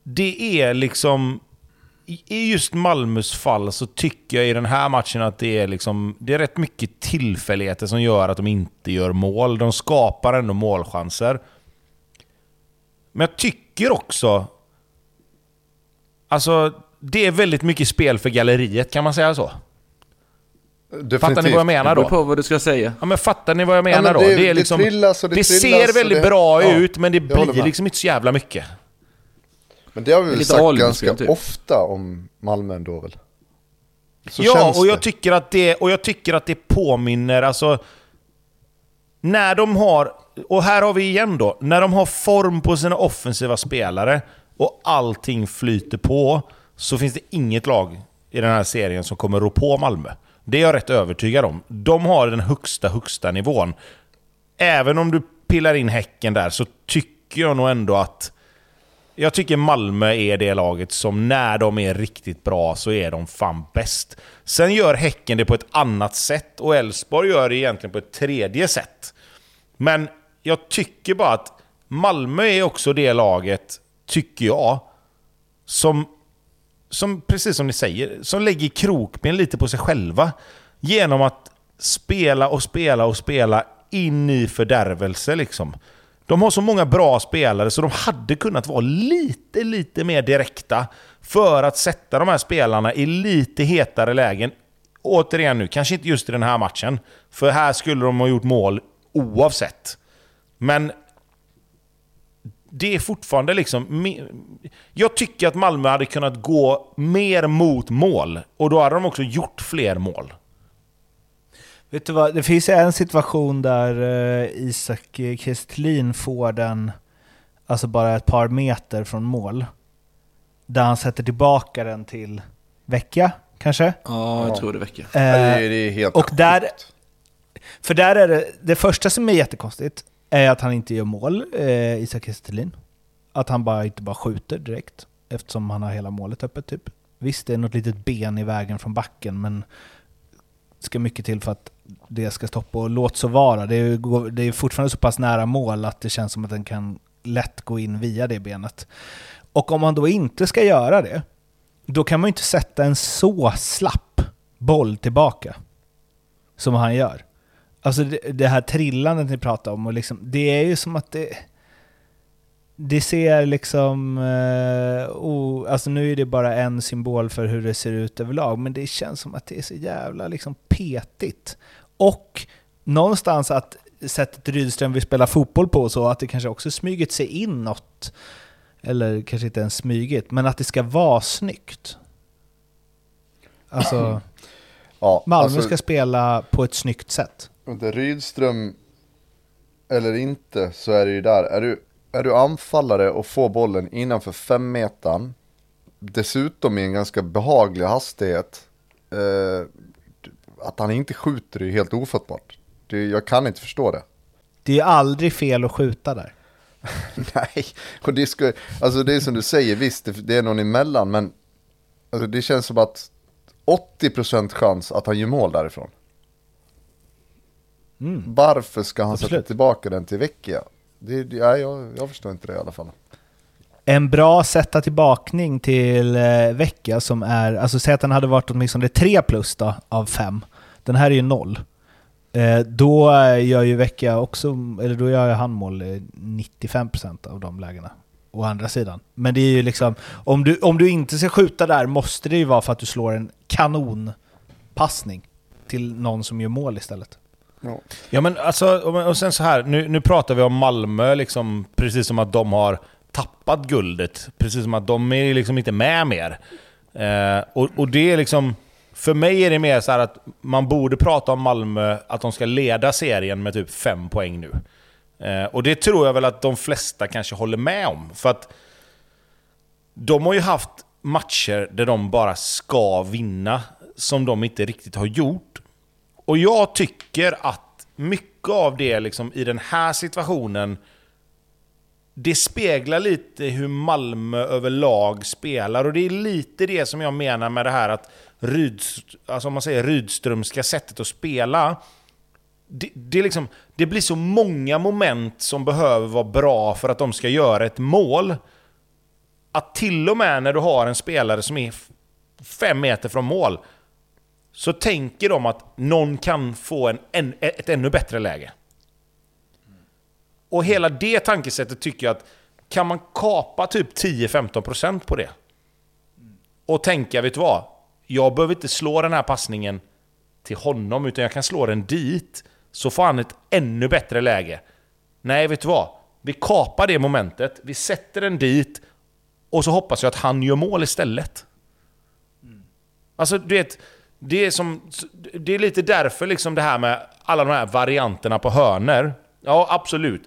det är liksom... I i just Malmös fall så tycker jag i den här matchen att det är liksom... Det är rätt mycket tillfälligheter som gör att de inte gör mål. De skapar ändå målchanser. Men jag tycker också... Alltså, det är väldigt mycket spel för galleriet, kan man säga så? Fattar ni vad jag menar Det då? på vad du ska säga. Ja men fattar ni vad jag menar men då? det- Det, är det liksom, trillas och det det trillas ser väldigt det- bra ja, ut, men det blir liksom inte så jävla mycket. Men det har vi väl sagt ganska typ. ofta om Malmö ändå väl? Så ja, och jag, det. tycker att det, och jag tycker att det påminner, alltså... När de har, och här har vi igen då, när de har form på sina offensiva spelare och allting flyter på, så finns det inget lag i den här serien som kommer rå på Malmö. Det är jag rätt övertygad om. De har den högsta, högsta nivån. Även om du pillar in Häcken där så tycker jag nog ändå att jag tycker Malmö är det laget som när de är riktigt bra så är de fan bäst. Sen gör Häcken det på ett annat sätt och Elfsborg gör det egentligen på ett tredje sätt. Men jag tycker bara att Malmö är också det laget, tycker jag, som, som precis som ni säger, som lägger krokben lite på sig själva. Genom att spela och spela och spela in i fördärvelse liksom. De har så många bra spelare så de hade kunnat vara lite, lite mer direkta för att sätta de här spelarna i lite hetare lägen. Återigen nu, kanske inte just i den här matchen, för här skulle de ha gjort mål oavsett. Men det är fortfarande liksom... Jag tycker att Malmö hade kunnat gå mer mot mål och då hade de också gjort fler mål. Vet du vad, det finns en situation där eh, Isak Kristelin får den, alltså bara ett par meter från mål. Där han sätter tillbaka den till Vecchia, kanske? Ja, jag tror det väcker. Eh, det, är, det är helt och där- sjukt. För där är det, det första som är jättekonstigt är att han inte gör mål, eh, Isak Kristelin. Att han bara inte bara skjuter direkt, eftersom han har hela målet öppet typ. Visst, det är något litet ben i vägen från backen, men det ska mycket till för att det ska stoppa. Och låt så vara, det är, det är fortfarande så pass nära mål att det känns som att den kan lätt gå in via det benet. Och om man då inte ska göra det, då kan man ju inte sätta en så slapp boll tillbaka som han gör. Alltså det, det här trillandet ni pratar om, och liksom, det är ju som att det... Det ser liksom... Eh, oh, alltså nu är det bara en symbol för hur det ser ut överlag, men det känns som att det är så jävla liksom petigt. Och någonstans att sättet Rydström vill spela fotboll på så att det kanske också smugit sig in något, eller kanske inte ens smugit, men att det ska vara snyggt. Alltså, Ja, Malmö alltså, ska spela på ett snyggt sätt. Är Rydström eller inte så är det ju där. Är du, är du anfallare och får bollen innanför fem metan dessutom i en ganska behaglig hastighet, eh, att han inte skjuter är ju helt ofattbart. Det, jag kan inte förstå det. Det är aldrig fel att skjuta där. Nej, och det, ska, alltså det är som du säger, visst det, det är någon emellan, men alltså det känns som att 80% chans att han gör mål därifrån. Mm. Varför ska han sätta Absolut. tillbaka den till Vecchia? Det, nej, jag, jag förstår inte det i alla fall. En bra sätta tillbakning till eh, Vecchia som är, alltså säg att den hade varit åtminstone 3 plus då, av 5. Den här är ju 0. Eh, då eh, gör ju Vecchia också, eller då gör ju han mål eh, 95% av de lägena. Å andra sidan. Men det är ju liksom, om du, om du inte ska skjuta där måste det ju vara för att du slår en kanonpassning till någon som gör mål istället. Ja. Ja men alltså, och sen så här, nu, nu pratar vi om Malmö liksom, precis som att de har tappat guldet. Precis som att de är liksom inte med mer. Eh, och, och det är liksom, för mig är det mer så här att man borde prata om Malmö, att de ska leda serien med typ fem poäng nu. Eh, och det tror jag väl att de flesta kanske håller med om. För att de har ju haft matcher där de bara ska vinna, som de inte riktigt har gjort. Och jag tycker att mycket av det liksom, i den här situationen, det speglar lite hur Malmö överlag spelar. Och det är lite det som jag menar med det här att Rydst, alltså om man säger Rydströmska sättet att spela. Det, det, liksom, det blir så många moment som behöver vara bra för att de ska göra ett mål. Att till och med när du har en spelare som är fem meter från mål, så tänker de att någon kan få en, en, ett ännu bättre läge. Och hela det tankesättet tycker jag att kan man kapa typ 10-15% på det och tänka, vet du vad? Jag behöver inte slå den här passningen till honom, utan jag kan slå den dit, så får han ett ännu bättre läge. Nej, vet du vad? Vi kapar det momentet, vi sätter den dit, och så hoppas jag att han gör mål istället. Alltså, du vet, det är, som, det är lite därför liksom det här med alla de här varianterna på hörner. Ja, absolut.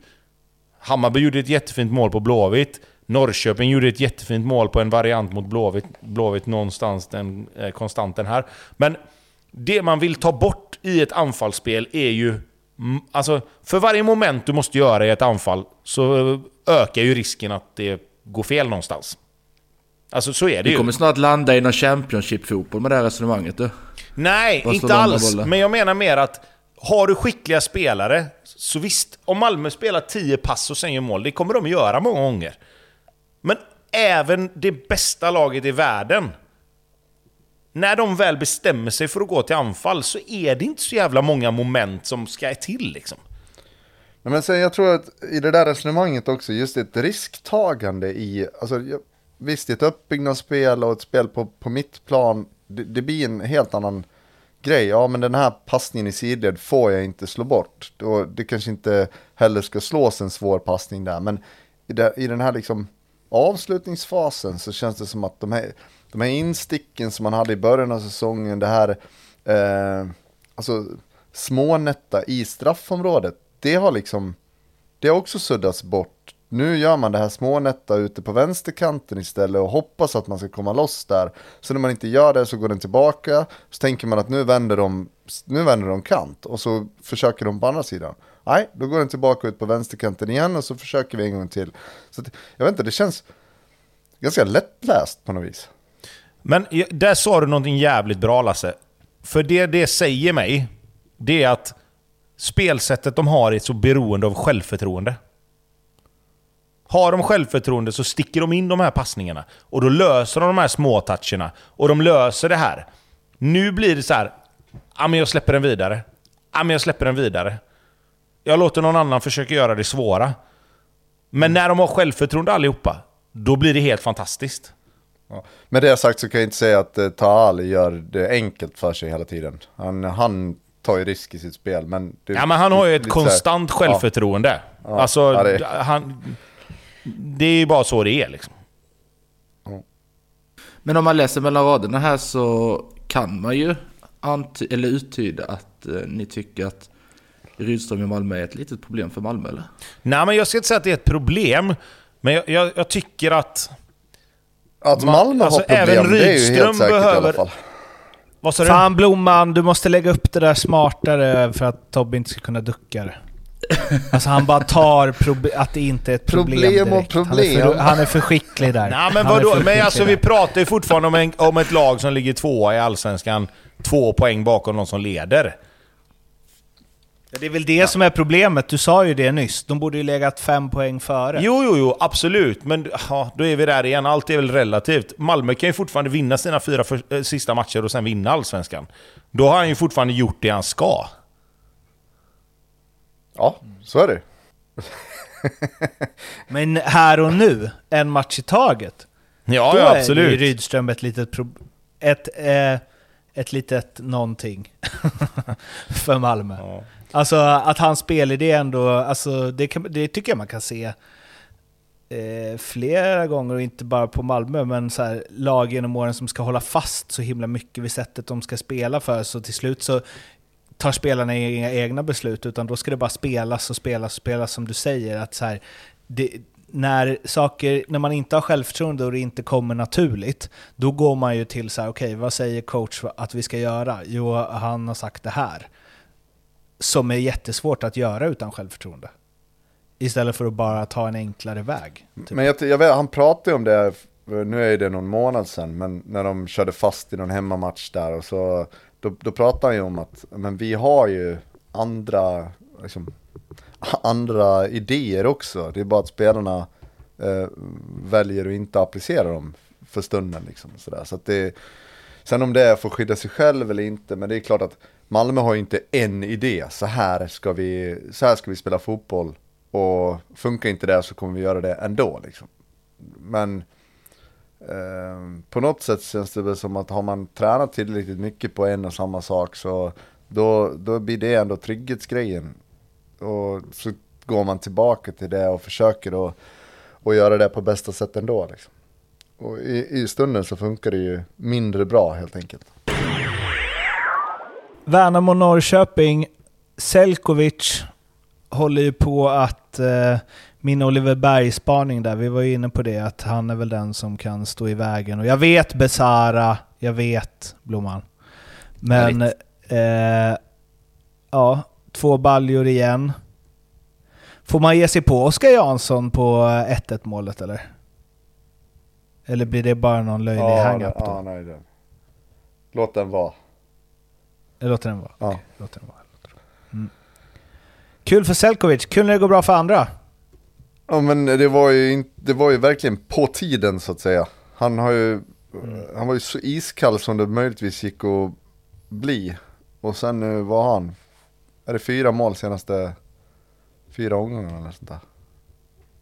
Hammarby gjorde ett jättefint mål på Blåvitt. Norrköping gjorde ett jättefint mål på en variant mot Blåvitt, Blåvitt någonstans, den eh, konstanten här. Men det man vill ta bort i ett anfallsspel är ju... Alltså, för varje moment du måste göra i ett anfall så eh, ökar ju risken att det går fel någonstans. Alltså så är det Vi ju. kommer snart landa i någon Championship-fotboll med det här resonemanget du. Nej, Bara slå inte alls. bollar. Men jag menar mer att har du skickliga spelare, så visst, om Malmö spelar 10 pass och sen gör mål, det kommer de göra många gånger. Men även det bästa laget i världen, när de väl bestämmer sig för att gå till anfall så är det inte så jävla många moment som ska till liksom. Nej, men sen jag tror att i det där resonemanget också, just ett risktagande i, alltså jag, visst ett uppbyggnadsspel och ett spel på, på mitt plan, det, det blir en helt annan grej. Ja men den här passningen i sidled får jag inte slå bort. Och det kanske inte heller ska slås en svår passning där, men i, det, i den här liksom avslutningsfasen så känns det som att de här, de här insticken som man hade i början av säsongen, det här, eh, alltså smånätta i straffområdet, det har liksom, det har också suddats bort. Nu gör man det här smånätta ute på vänsterkanten istället och hoppas att man ska komma loss där. Så när man inte gör det så går den tillbaka, så tänker man att nu vänder de, nu vänder de kant och så försöker de på andra sidan. Nej, då går den tillbaka ut på vänsterkanten igen och så försöker vi en gång till. Så att, jag vet inte, det känns ganska lättläst på något vis. Men där sa du någonting jävligt bra Lasse. För det det säger mig, det är att spelsättet de har är så beroende av självförtroende. Har de självförtroende så sticker de in de här passningarna. Och då löser de de här små toucherna. Och de löser det här. Nu blir det så här. Ja, men jag släpper den vidare. Ja, men jag släpper den vidare. Jag låter någon annan försöka göra det svåra. Men när de har självförtroende allihopa, då blir det helt fantastiskt. Ja. Med det sagt så kan jag inte säga att eh, Taali gör det enkelt för sig hela tiden. Han, han tar ju risk i sitt spel. Men det, Ja, men han har ju ett så här- konstant självförtroende. Ja. Alltså, Ja, det- han... Det är ju bara så det är liksom. Men om man läser mellan raderna här så kan man ju anty- eller uttyda att eh, ni tycker att Rydström i Malmö är ett litet problem för Malmö eller? Nej, men jag ska inte säga att det är ett problem. Men jag, jag, jag tycker att... Att Ma- Malmö alltså, har problem, även det är ju Rydström helt säkert i alla behöver- fall. Vad sa du? Fan Blomman, du måste lägga upp det där smartare för att Tobbe inte ska kunna ducka det. Alltså han bara tar att det inte är ett problem, Problem och direkt. Han är, problem. för, han är för skicklig där. Nej men vadå? Men alltså där. vi pratar ju fortfarande om, en, om ett lag som ligger tvåa i Allsvenskan. Två poäng bakom de som leder. Ja, Det är väl det som är problemet, du sa ju det nyss. De borde ju legat fem poäng före. Jo, jo, jo, absolut. Men ja, då är vi där igen. Allt är väl relativt. Malmö kan ju fortfarande vinna sina fyra för, eh, sista matcher och sen vinna Allsvenskan. Då har han ju fortfarande gjort det han ska. Ja, så är det Men här och nu, en match i taget. Ja, då ja är ju absolut. Rydström ett litet ett, eh, ett litet någonting för Malmö. Ja. Alltså att hans spelidé ändå, alltså, det, kan, det tycker jag man kan se eh, flera gånger, och inte bara på Malmö, men så här, lag genom åren som ska hålla fast så himla mycket vid sättet de ska spela för, så till slut så tar spelarna inga egna beslut, utan då ska det bara spelas och spelas och spelas som du säger. Att så här, det, när, saker, när man inte har självförtroende och det inte kommer naturligt, då går man ju till så här, okej, vad säger coach att vi ska göra? Jo, han har sagt det här som är jättesvårt att göra utan självförtroende. Istället för att bara ta en enklare väg. Typ. Men jag, jag vet, han pratade ju om det, nu är det någon månad sedan, men när de körde fast i någon hemmamatch där och så, då, då pratar han ju om att, men vi har ju andra, liksom, andra idéer också. Det är bara att spelarna eh, väljer att inte applicera dem för stunden liksom. Sådär. Så att det, sen om det är för att skydda sig själv eller inte, men det är klart att Malmö har ju inte en idé, så här ska vi, så här ska vi spela fotboll. Och funkar inte det så kommer vi göra det ändå liksom. Men eh, på något sätt känns det väl som att har man tränat tillräckligt mycket på en och samma sak så då, då blir det ändå trygghetsgrejen. Och så går man tillbaka till det och försöker att och göra det på bästa sätt ändå. Liksom. Och i, i stunden så funkar det ju mindre bra helt enkelt. Värnamo Norrköping, Selkovic håller ju på att... Eh, min Oliver Berg-spaning där, vi var ju inne på det, att han är väl den som kan stå i vägen. Och jag vet Besara, jag vet Blomman. Men... Eh, ja, två baljor igen. Får man ge sig på Oskar Jansson på 1-1 målet eller? Eller blir det bara någon löjlig hang-up då? ja, nej, det. Låt den vara. Jag låter den vara. Ja. Den vara. Låter den vara. Mm. Kul för Selkovic, kul när det går bra för andra. Ja men det var ju, in, det var ju verkligen på tiden så att säga. Han har ju, han var ju så iskall som det möjligtvis gick att bli. Och sen nu var han, är det fyra mål senaste fyra omgångarna eller sånt där.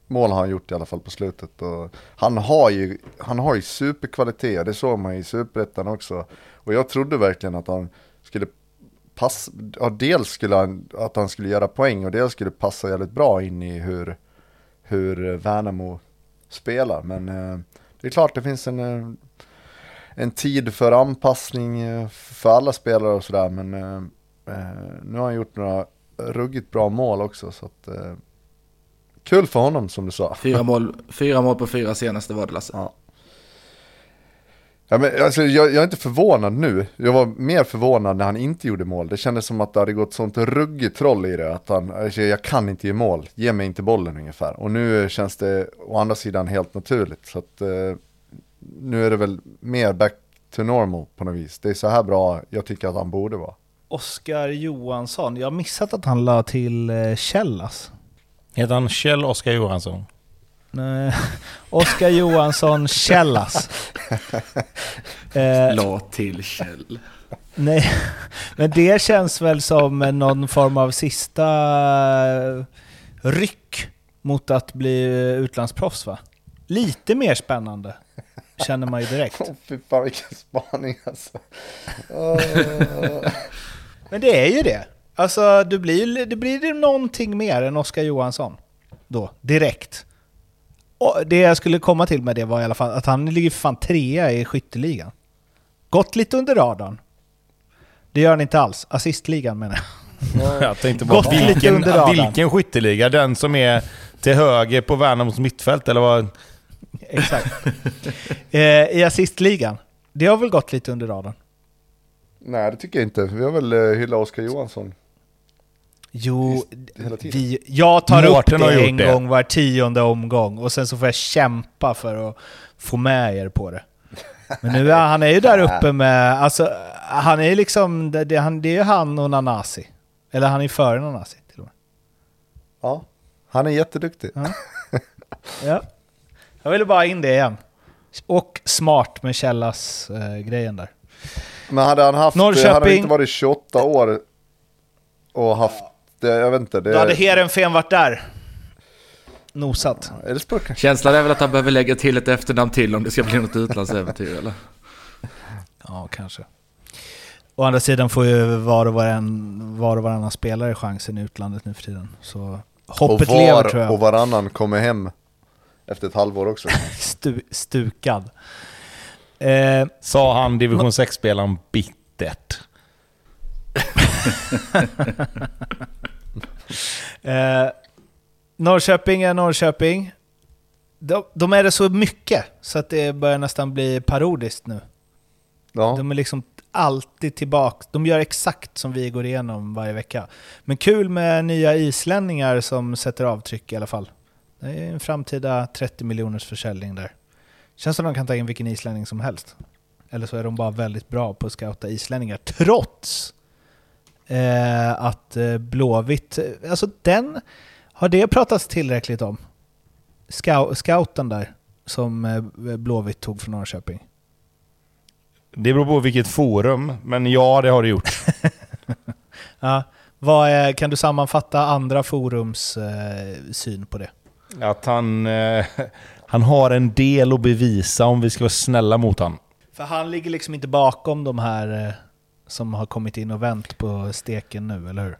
Mål har han gjort i alla fall på slutet. Och han har ju, han har ju superkvalitet, det såg man i superettan också. Och jag trodde verkligen att han skulle passa, ja, dels skulle han, att han skulle göra poäng och dels skulle passa jävligt bra in i hur, hur Värnamo spelar. Men eh, det är klart det finns en, eh, en tid för anpassning eh, för alla spelare och sådär. Men nu har han gjort några ruggigt bra mål också. Så att, kul för honom som du sa. Fyra mål, fyra mål på fyra senaste var det Lasse. Ja. Ja, men, alltså, jag, jag är inte förvånad nu. Jag var mer förvånad när han inte gjorde mål. Det kändes som att det hade gått sånt ruggigt troll i det. Att han, alltså, jag kan inte ge mål, ge mig inte bollen ungefär. Och nu känns det å andra sidan helt naturligt. Så att, eh, nu är det väl mer back to normal på något vis. Det är så här bra jag tycker att han borde vara. Oskar Johansson, jag har missat att han la till eh, Källas. Heter han Kjell Oskar Johansson? Nej, Oskar Johansson Källas. Eh, La till Kjell. nej, men det känns väl som någon form av sista eh, ryck mot att bli utlandsproffs va? Lite mer spännande, känner man ju direkt. Åh fy fan vilken spaning alltså. Åh. Men det är ju det. Alltså, det blir, det blir någonting mer än Oskar Johansson. Då, direkt. Och det jag skulle komma till med det var i alla fall att han ligger fan trea i skytteligan. Gått lite under radarn. Det gör han inte alls. Assistligan menar jag. Jag tänkte bara, Gått lite vilken, under radarn. vilken skytteliga? Den som är till höger på Värnamos mittfält, eller vad? Exakt. eh, I assistligan. Det har väl gått lite under radarn? Nej det tycker jag inte. Vi har väl eh, hyllat Oskar Johansson. Jo, vi, jag tar Mårten upp det en det. gång var tionde omgång och sen så får jag kämpa för att få med er på det. Men nu är han är ju där uppe med, alltså han är ju liksom, det, det, han, det är ju han och Nanasi. Eller han är före Nanasi till och med. Ja, han är jätteduktig. Ja. Jag ville bara in det igen. Och smart med Källas eh, grejen där. Men hade han haft, Norrköping. hade han inte varit 28 år och haft, jag vet inte, det Då hade Heerenveen varit där. Nosat. är det spöken? Känslan är väl att han behöver lägga till ett efternamn till om det ska bli något utlandsäventyr eller? Ja, kanske. Å andra sidan får ju var och, varann, var och varannan spelare chansen i utlandet nu för tiden. Så hoppet och lever var tror jag. och varannan kommer hem efter ett halvår också. Stu, stukad. Eh, Sa han division 6-spelaren bittert. eh, Norrköping är Norrköping. De, de är det så mycket så att det börjar nästan bli parodiskt nu. Ja, De är liksom alltid tillbaka. De gör exakt som vi går igenom varje vecka. Men kul med nya islänningar som sätter avtryck i alla fall. Det är en framtida 30 miljoners försäljning där. Känns som de kan ta in vilken islänning som helst. Eller så är de bara väldigt bra på att scouta islänningar, trots eh, att eh, Blåvitt... Alltså den... Har det pratats tillräckligt om? Scou- scouten där, som eh, Blåvitt tog från Norrköping. Det beror på vilket forum, men ja, det har det gjort. Ja, vad är, kan du sammanfatta andra forums eh, syn på det? Att han, eh, han har en del att bevisa om vi ska vara snälla mot han. För han ligger liksom inte bakom de här eh, som har kommit in och vänt på steken nu, eller hur?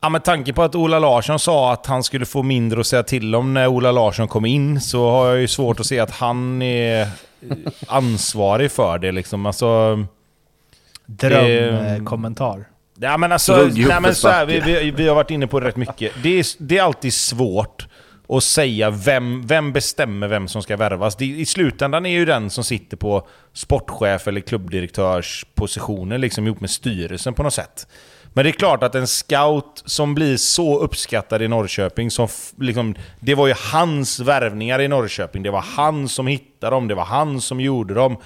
Ja, med tanke på att Ola Larsson sa att han skulle få mindre att säga till om när Ola Larsson kom in så har jag ju svårt att se att han är eh, ansvarig för det liksom. Alltså... Drömkommentar. Ja men alltså, nej, men så här, vi, vi, vi har varit inne på det rätt mycket. Det är, det är alltid svårt och säga vem, vem bestämmer vem som ska värvas. Det, I slutändan är ju den som sitter på sportchef eller klubbdirektörspositioner liksom ihop med styrelsen på något sätt. Men det är klart att en scout som blir så uppskattad i Norrköping, som liksom, det var ju hans värvningar i Norrköping, det var han som hittade dem, det var han som gjorde dem.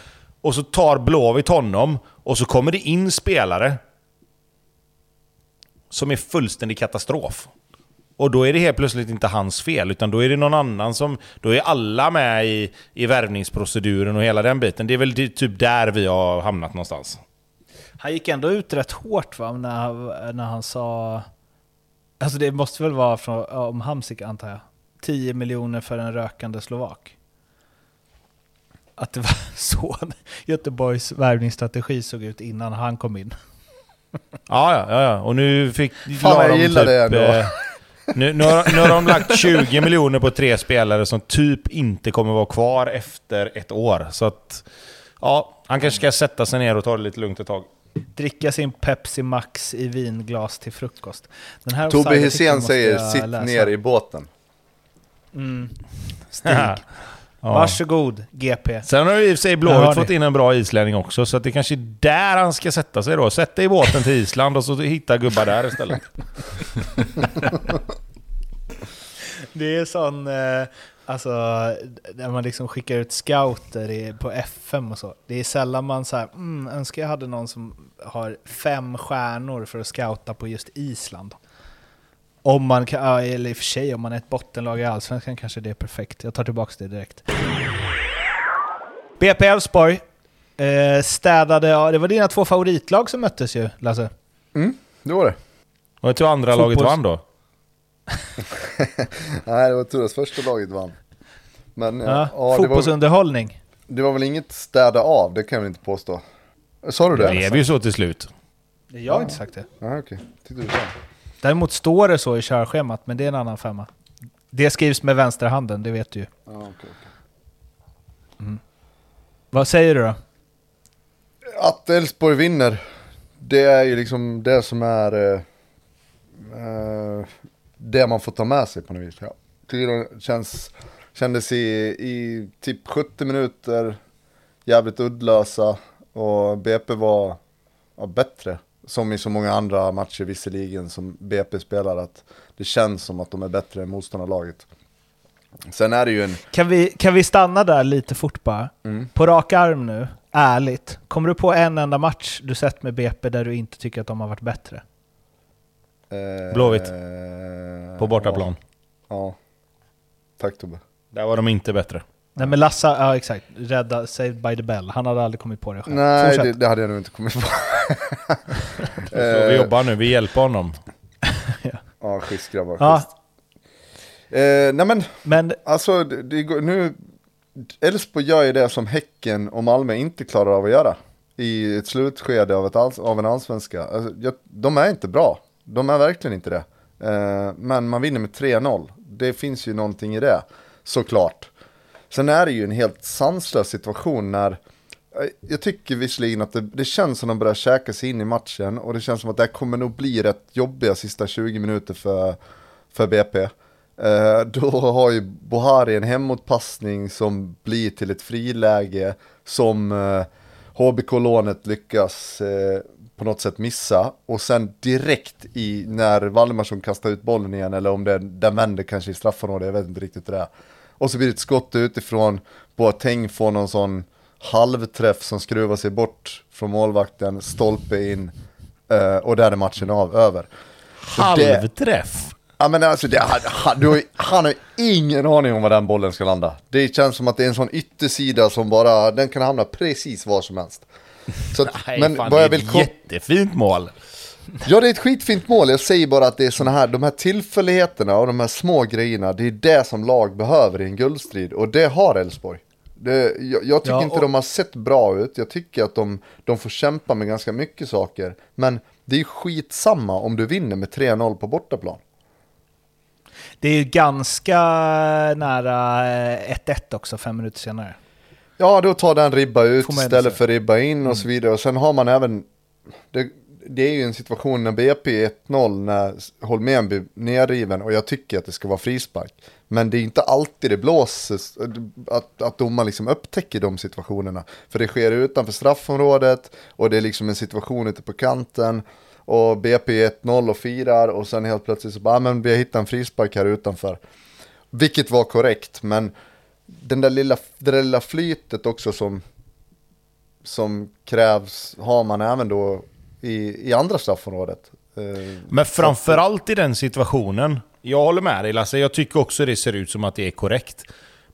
Och så tar Blåvitt honom, och så kommer det in spelare som är fullständig katastrof. Och då är det helt plötsligt inte hans fel, utan då är det någon annan som... Då är alla med i, i värvningsproceduren och hela den biten. Det är väl det- typ där vi har hamnat någonstans. Han gick ändå ut rätt hårt va, när, han- när han sa... Alltså det måste väl vara från, om Hamsik antar jag. 10 miljoner för en rökande slovak. Att det var så Göteborgs värvningsstrategi såg ut innan han kom in. Ja, ja, ja. Och nu fick... Fan, jag gillar det ändå. nu, nu, har, nu har de lagt 20 miljoner på tre spelare som typ inte kommer vara kvar efter ett år. Så att... Ja, han kanske ska sätta sig ner och ta det lite lugnt ett tag. Dricka sin Pepsi Max i vinglas till frukost. Den här Tobbe Hysén säger sitt läsa." ner i båten. Mm. Stig. Ja. Varsågod GP. Sen har ju i sig Blåvitt fått in en bra islänning också, så det kanske är där han ska sätta sig då. Sätt dig i båten till Island och så hitta gubbar där istället. Det är sån, eh, alltså, när man liksom skickar ut scouter på FM och så. Det är sällan man så här, mm, önskar jag hade någon som har fem stjärnor för att scouta på just Island. Om man kan, ja, eller i och för sig om man är ett bottenlag i Allsvenskan kanske det är perfekt. Jag tar tillbaka det direkt. BP Elfsborg eh, städade, ja, det var dina två favoritlag som möttes ju Lasse. Det var det. Och jag tror andra laget Fotbolls- vann då. Nej, det var tur att första laget vann. Men Ja, ja, ja, det, var, fotbollsunderhållning. det var väl inget städa av, det kan jag väl inte påstå. Sa du Det det? blev ju så till slut. Jag har inte sagt det. Ja, okej. Tyckte du sa. Däremot står det så i körschemat, men det är en annan femma. Det skrivs med vänsterhanden, det vet du ju. Ja, okej, okej. Vad säger du då? Att Elfsborg vinner, det är ju liksom det som är eh, eh, det man får ta med sig på något vis. Ja. Det känns, kändes i, i typ 70 minuter jävligt uddlösa och BP var ja, bättre. Som i så många andra matcher visserligen som BP spelar att det känns som att de är bättre än motståndarlaget. Sen är det ju en, Kan vi, kan vi stanna där lite fort bara? Mm. På rak arm nu, ärligt. Kommer du på en enda match du sett med BP där du inte tycker att de har varit bättre? eh, Blåvitt. eh, På bortaplan. Ja. ja. Tack Tobbe. Där var de inte bättre. Nej men Lassa, ja exakt, rädda, saved by the bell. Han hade aldrig kommit på det själv. Nej, det, det hade jag nog inte kommit på. Så vi jobbar nu, vi hjälper honom. Ja, schysst grabbar. Ja. Schysst. Eh, nej men, Men alltså det, det går, nu, Elfsborg gör ju det som Häcken och Malmö inte klarar av att göra. I ett slutskede av, ett alls, av en allsvenska. Alltså, jag, de är inte bra. De är verkligen inte det. Eh, men man vinner med 3-0. Det finns ju någonting i det, såklart. Sen är det ju en helt sanslös situation när eh, Eh, jag tycker visserligen att det, det känns som att de börjar käka sig in i matchen och det känns som att det här kommer nog bli rätt jobbiga sista 20 minuter för, för BP. Eh, då har ju Bohari en hemåtpassning som blir till ett friläge som eh, HBK-lånet lyckas eh, på något sätt missa. Och sen direkt i när Valdemarsson kastar ut bollen igen eller om det, den vänder kanske i straffområdet, jag vet inte riktigt hur det är. Och så blir det ett skott utifrån, Boateng får någon sån halvträff som skruvar sig bort från målvakten, stolpe in eh, och där är matchen av, över. Det- Halvträff! Ja men alltså, det, han, du har, han har ingen aning om var den bollen ska landa. Det känns som att det är en sån yttersida som bara, den kan hamna precis var som helst. Så att, Nej, men fan, vad det jag är vill ett kom- jättefint mål. Ja det är ett skitfint mål, jag säger bara att det är såna här, de här tillfälligheterna och de här små grejerna, det är det som lag behöver i en guldstrid. Och det har Elfsborg. Det, jag, jag tycker Ja, inte och- de har sett bra ut, jag tycker att de, de får kämpa med ganska mycket saker. Men det är ju skitsamma om du vinner med 3-0 på bortaplan. det är ju ganska nära eh, 1-1 också, fem minuter senare. Ja, då tar den ribba ut istället för ribba in och så vidare. Och sen har man även, det, det är ju en situation när BP är 1-0 när Holmén blir nerriven och jag tycker att det ska vara frispark. Men det är inte alltid det blåses, att, att domaren liksom upptäcker de situationerna. För det sker utanför straffområdet och det är liksom en situation ute på kanten. Och BP är 1-0 och firar och sen helt plötsligt så bara, ah, men vi har hittat en frispark här utanför. Vilket var korrekt, men den där lilla, det där lilla flytet också som, som krävs har man även då i, i andra straffområdet. Eh, Men framförallt i den situationen, jag håller med dig Lasse, jag tycker också det ser ut som att det är korrekt.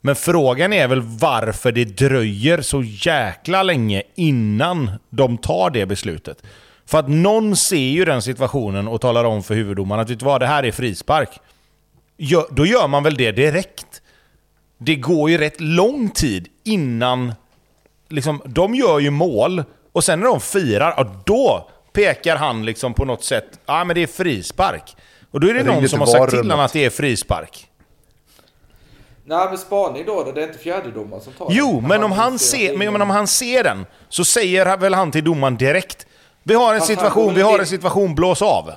Men frågan är väl varför det dröjer så jäkla länge innan de tar det beslutet. För att någon ser ju den situationen och talar om för huvuddomaren att vet du vad, det här är frispark. Då gör man väl det direkt. Det går ju rätt lång tid innan liksom, de gör ju mål och sen när de firar, ja, då pekar han liksom på något sätt, ja ah, men det är frispark. Och då är det Ringde någon som har sagt till honom att det är frispark. Nej men spaning då, det är inte fjärdedomaren som tar den. Jo, men om han, ser, men, om han ser den så säger väl han till domaren direkt Vi har en Fast han situation, vi har en situation, blås av.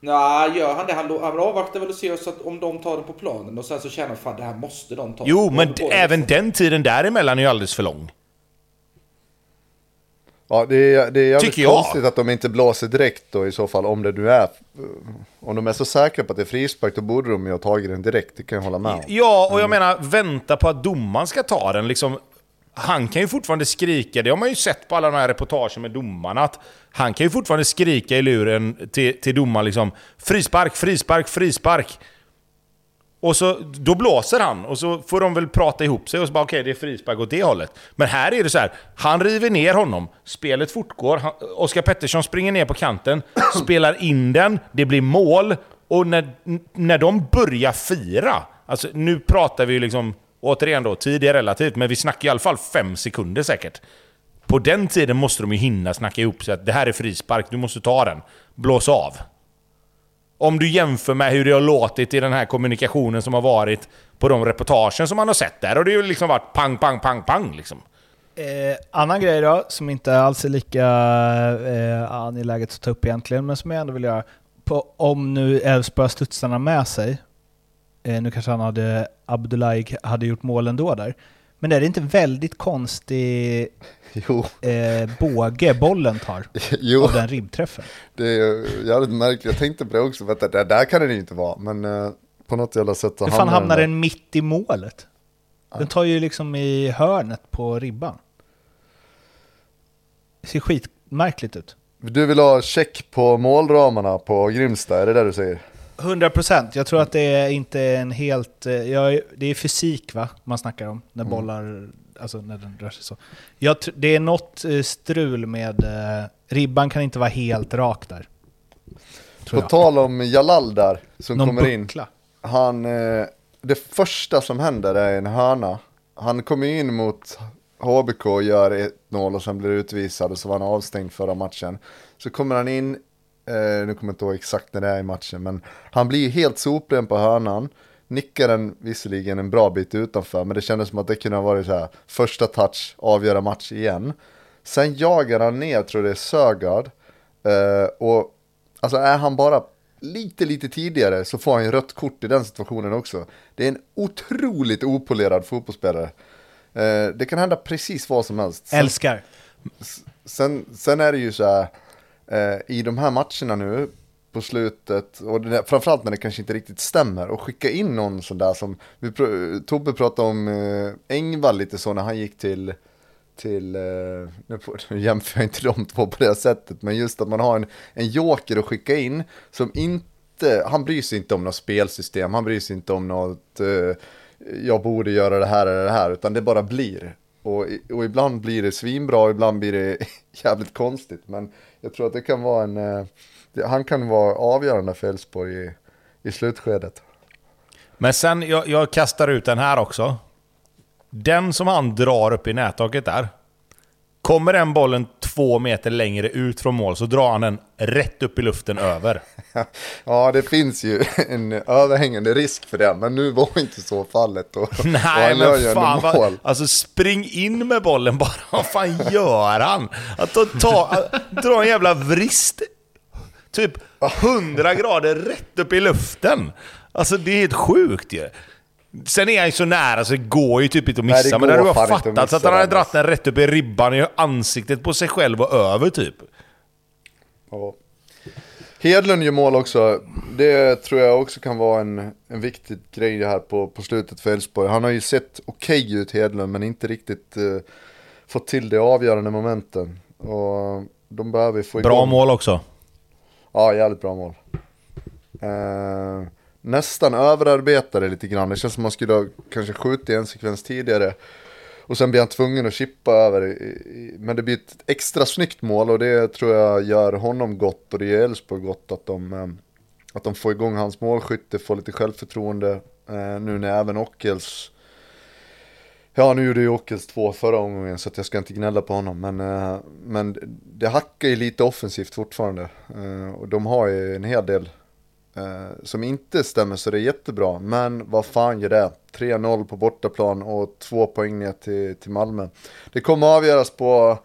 Nej, gör han det? Han, han avvaktar väl och ser så att om de tar det på planen och sen så känner han fan det här måste de ta. Jo, men även liksom. den tiden däremellan är ju alldeles för lång. Ja, det är, det är jävligt Tycker jag. konstigt att de inte blåser direkt då i så fall, om det nu är. Om de är så säkra på att det är frispark, då borde de ju ha tagit den direkt, det kan jag hålla med om. Ja, och jag Mm. menar, vänta på att domaren ska ta den. Liksom, han kan ju fortfarande skrika, det har man ju sett på alla de här reportagen med domarna, att han kan ju fortfarande skrika i luren till, till domaren liksom frispark, frispark, frispark. Och så, då blåser han och så får de väl prata ihop sig och så bara okej, det är frispark åt det hållet. Men här är det så här, han river ner honom, spelet fortgår, han, Oskar Pettersson springer ner på kanten, spelar in den, det blir mål och när, när de börjar fira, alltså nu pratar vi ju liksom, återigen då, tid är relativt, men vi snackar i alla fall fem sekunder säkert. På den tiden måste de ju hinna snacka ihop sig att det här är frispark, du måste ta den. Blås av. Om du jämför med hur det har låtit i den här kommunikationen som har varit på de reportagen som man har sett där. Och det har ju liksom varit pang, pang, pang, pang liksom. Eh, annan grej då, som inte alls är lika eh, angeläget att ta upp egentligen, men som jag ändå vill göra. På, om nu Elfsborg har studsarna med sig, eh, nu kanske han hade, Abdullahi hade gjort mål ändå där, men är det inte väldigt konstig Jo, eh, båge bollen tar jo. av den ribbträffen? Det är jävligt märkligt. Jag tänkte på det också. Vänta, det där kan den ju inte vara. Men eh, på något jävla sätt så Hur fan hamnar den mitt i målet? Den tar ju liksom i hörnet på ribban. Det ser skitmärkligt ut. Du vill ha check på målramarna på Grimsta, är det det du säger? 100%. Jag tror att det är inte en helt... eh, Jag, det är fysik va, man snackar om, när bollar... Alltså när den rör sig så. Jag, det är något eh, strul med... eh, Ribban kan inte vara helt rak där. På jag. tal om Jalal där, som Någon kommer in. buckla. Han, eh, det första som händer är en hörna. Han kommer in mot HBK och gör 1-0 och sen blir utvisad och så var han avstängd förra matchen. Så kommer han in, eh, nu kommer jag inte ihåg exakt när det är i matchen, men han blir helt sopren på hörnan. Nickar den visserligen en bra bit utanför, men det kändes som att det kunde ha varit så här, första touch, avgöra match igen. Sen jagar han ner, tror det är Sögaard. Eh, och alltså är han bara lite, lite tidigare så får han ju rött kort i den situationen också. Det är en otroligt opolerad fotbollsspelare. Eh, det kan hända precis vad som helst. Sen, Älskar. sen, sen är det ju så här, eh, i de här matcherna nu på slutet, och det, framförallt när det kanske inte riktigt stämmer, och skicka in någon sån där som, vi, pr- Tobbe pratade om eh, Engvall lite så när han gick till, till, eh, nu, nu jämför jag inte de två på det sättet, men just att man har en, en joker att skicka in som inte, han bryr sig inte om något spelsystem, han bryr sig inte om något, eh, jag borde göra det här eller det här, utan det bara blir. Och, och ibland blir det svinbra, och ibland blir det jävligt konstigt, men jag tror att det kan vara en, eh, han kan vara avgörande för Elfsborg i, i slutskedet. Men sen, jag, jag kastar ut den här också. Den som han drar upp i nättaket där. Kommer den bollen två meter längre ut från mål så drar han den rätt upp i luften över. Ja, det finns ju en överhängande risk för det, men nu var inte så fallet. Och, och Nej ju men fan, vad, alltså spring in med bollen bara. Vad fan gör han? Att ta, ta, dra en jävla vrist typ 100 grader rätt upp i luften. Alltså det är helt sjukt ju. Sen är han ju så nära så det går ju typ inte att Nej, det missa. men det hade att fattat så att missa han hade dratt den rätt upp i ribban i ansiktet på sig själv och över typ. Ja. Hedlund gör mål också. Det tror jag också kan vara en, en viktig grej här på, på slutet för Elfsborg. Han har ju sett okej ut Hedlund men inte riktigt eh, fått till det avgörande momenten. Och de behöver få igång. Bra mål också. Ja, jävligt bra mål. Eh, nästan överarbetade lite grann. Det känns som man skulle ha kanske skjutit en sekvens tidigare. Och sen blir han tvungen att chippa över. Men det blir ett extra snyggt mål och det tror jag gör honom gott och det gör Elfsborg gott att de, eh, att de får igång hans målskytte, får lite självförtroende. Eh, nu när även Ockels Ja, nu gjorde ju Ockels två förra omgången så att jag ska inte gnälla på honom. Men, eh, men det hackar ju lite offensivt fortfarande. Eh, och de har ju en hel del eh, som inte stämmer så det är jättebra. Men vad fan gör det? 3-0 på bortaplan och två poäng ner till, till Malmö. Det kommer avgöras på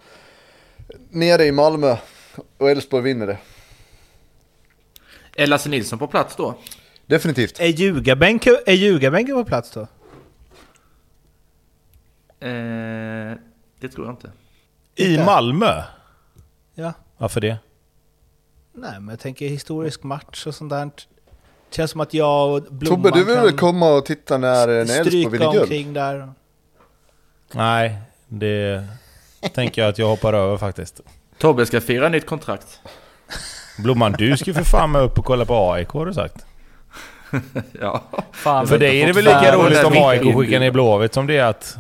nere i Malmö och Elfsborg vinner det. Är Lasse Nilsson på plats då? Definitivt. Är ljugarbänken på plats då? Eh, det tror jag inte. I Inte? Malmö? Ja. Varför det? Nej, men jag tänker historisk match och sånt där. Det känns som att jag och Blomman Tobbe, du vill väl komma och titta när, när Elfsborg vinner guld? omkring där. Nej, det tänker jag att jag hoppar över faktiskt. Tobbe ska fira nytt kontrakt. Blomman, du ska ju för fan med upp och kolla på AIK har du sagt. Ja. Fan, För dig är det väl lika roligt om AIK skickar ner Blåvitt som det är att...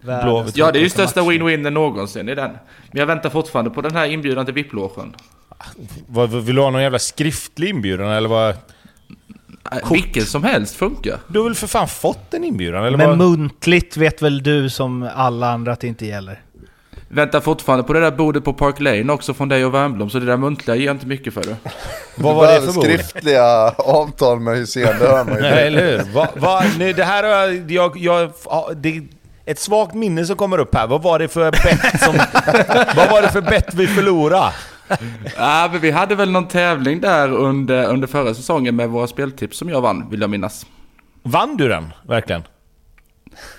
världens Blåvitt. ja, det är ju största win-winen någonsin i den. Men jag väntar fortfarande på den här inbjudan till VIP-logen. Vill du ha någon jävla skriftlig inbjudan eller vad? Äh, Vilken som helst funkar. Du har väl för fan fått en inbjudan eller Men vad? muntligt vet väl du som alla andra att det inte gäller? Väntar fortfarande på det där bordet på Park Lane också från dig och Wernbloom, så det där muntliga ger inte mycket för det. Vad var det för bord? skriftliga avtal med Hysén, det hör man ju. Nej, eller hur? Va, va, nej, det här har jag... jag, jag ja, det ett svagt minne som kommer upp här. Vad var det för bett som... vad var det för bett vi förlorade? Ja, men vi hade väl någon tävling där under, under förra säsongen med våra speltips som jag vann, vill jag minnas. Vann du den? Verkligen?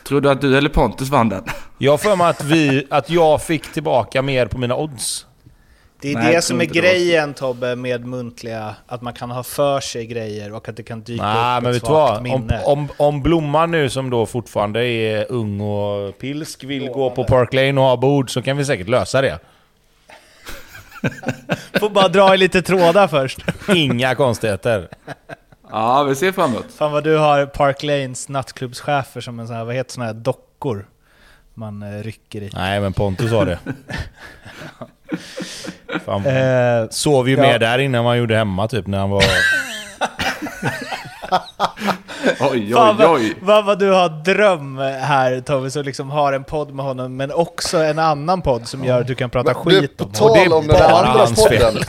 Tror du att du eller Pontus vann den? Jag har för mig att, vi, att jag fick tillbaka mer på mina odds. Det är Nej, det som är grejen Tobbe med muntliga, att man kan ha för sig grejer och att det kan dyka Nej, upp men ett vet svagt vad? Om, minne. om, om Blomman nu som då fortfarande är ung och pilsk vill gå på Park Lane och ha bord så kan vi säkert lösa det. Får bara dra i lite trådar först. Inga konstigheter. Ja, vi ser fram emot. Fan vad du har Park Lanes nattklubbschefer som en sån här, vad heter såna här dockor man eh, rycker i. Nej, men Pontus har det. Fan, Eh, sov ju ja. mer där innan man gjorde hemma typ när han var... Oj, oj, vad, oj. vad, vad du har dröm här Tobbe, som liksom har en podd med honom, men också en annan podd som gör att du kan prata Men du, skit på om honom. Och det är tal om den andra podden.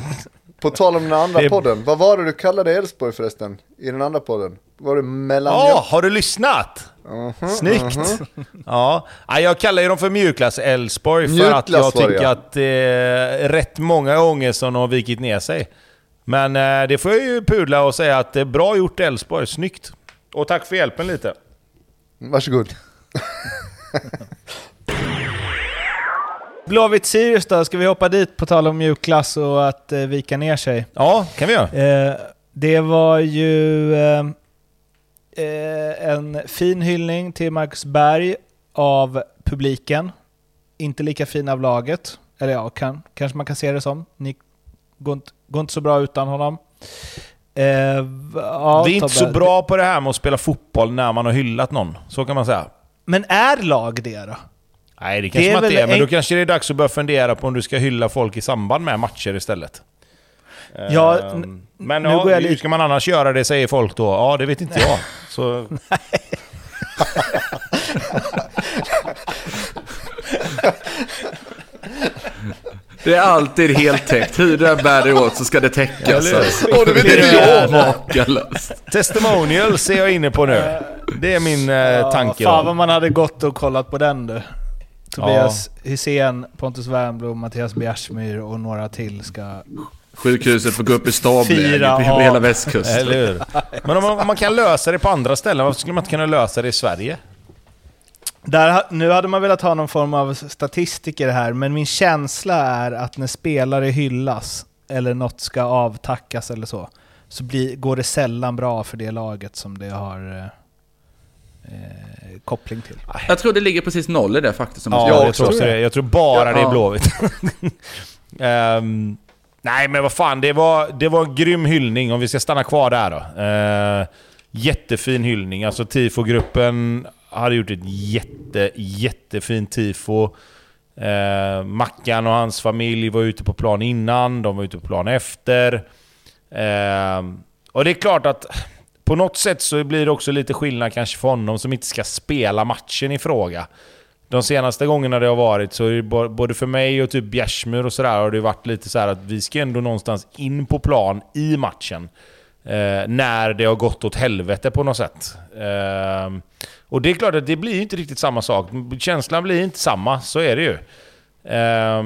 På tal om den andra Det podden. Vad var det du kallade Elfsborg förresten? I den andra podden? Var det mellan... Ja, har du lyssnat? Mhm, Snyggt! mhm. Ja, Nej, jag kallar ju dem för mjukglass Elfsborg för Mjukglass att jag tycker ja. att det är rätt många gånger som de har vikit ner sig. Men eh, det får jag ju pudla och säga att det är bra gjort Elfsborg, snyggt! Och tack för hjälpen lite. Varsågod. Blåvitt Sirius då, ska vi hoppa dit på tal om mjukglass och att eh, vika ner sig? Ja, kan vi göra. Eh, det var ju eh, eh, en fin hyllning till Marcus Berg av publiken. Inte lika fin av laget. Eller ja, kan, kanske man kan se det som. Ni går inte, går inte så bra utan honom. Eh, ja, vi är inte så bra på det här med att spela fotboll när man har hyllat någon. Så kan man säga. Men är lag det då? Nej, det kanske är man inte väl är, men en- då kanske det är dags att börja fundera på om du ska hylla folk i samband med matcher istället. Ja, n- men nu ja, går jag hur lite- ska man annars göra det, säger folk då? Ja, det vet inte jag. Så, Det är alltid heltäckt. Hur än bär dig åt så ska det täckas. Alltså. Åh, det vet Det inte är jag! makalöst. testimonials är jag inne på nu. Det är min eh, tanke. Fan vad man hade gått och kollat på den du. Tobias Hysén, Pontus Wernbloom, Mattias Bjärsmyr och några till ska... Sjukhuset får gå upp i Fyra på hela västkusten. Eller hur? Men om man, om man kan lösa det på andra ställen, varför skulle man inte kunna lösa det i Sverige? Där, nu hade man velat ha någon form av statistiker här, men min känsla är att när spelare hyllas, eller något ska avtackas eller så, så blir, går det sällan bra för det laget som det har eh, eh, koppling till. Jag tror det ligger precis noll i det faktiskt. Om Ja, jag jag, tror också det. Jag tror bara det är Ja. Blåvitt. Ehm, nej, men vad fan. Det var, det var en grym hyllning, om vi ska stanna kvar där då. Uh, jättefin hyllning. Alltså tifogruppen hade gjort ett jätte, jättefint tifo. Uh, Mackan och hans familj var ute på plan innan, de var ute på plan efter. Ehm, och det är klart att på något sätt så blir det också lite skillnad kanske för honom som inte ska spela matchen i fråga. De senaste gångerna det har varit så är det både för mig och typ Bjärsmyr och sådär har det varit lite så här att vi ska ändå någonstans in på plan i matchen. Eh, när det har gått åt helvete på något sätt. Eh, och det är klart att det blir inte riktigt samma sak. Känslan blir inte samma, så är det ju. Eh,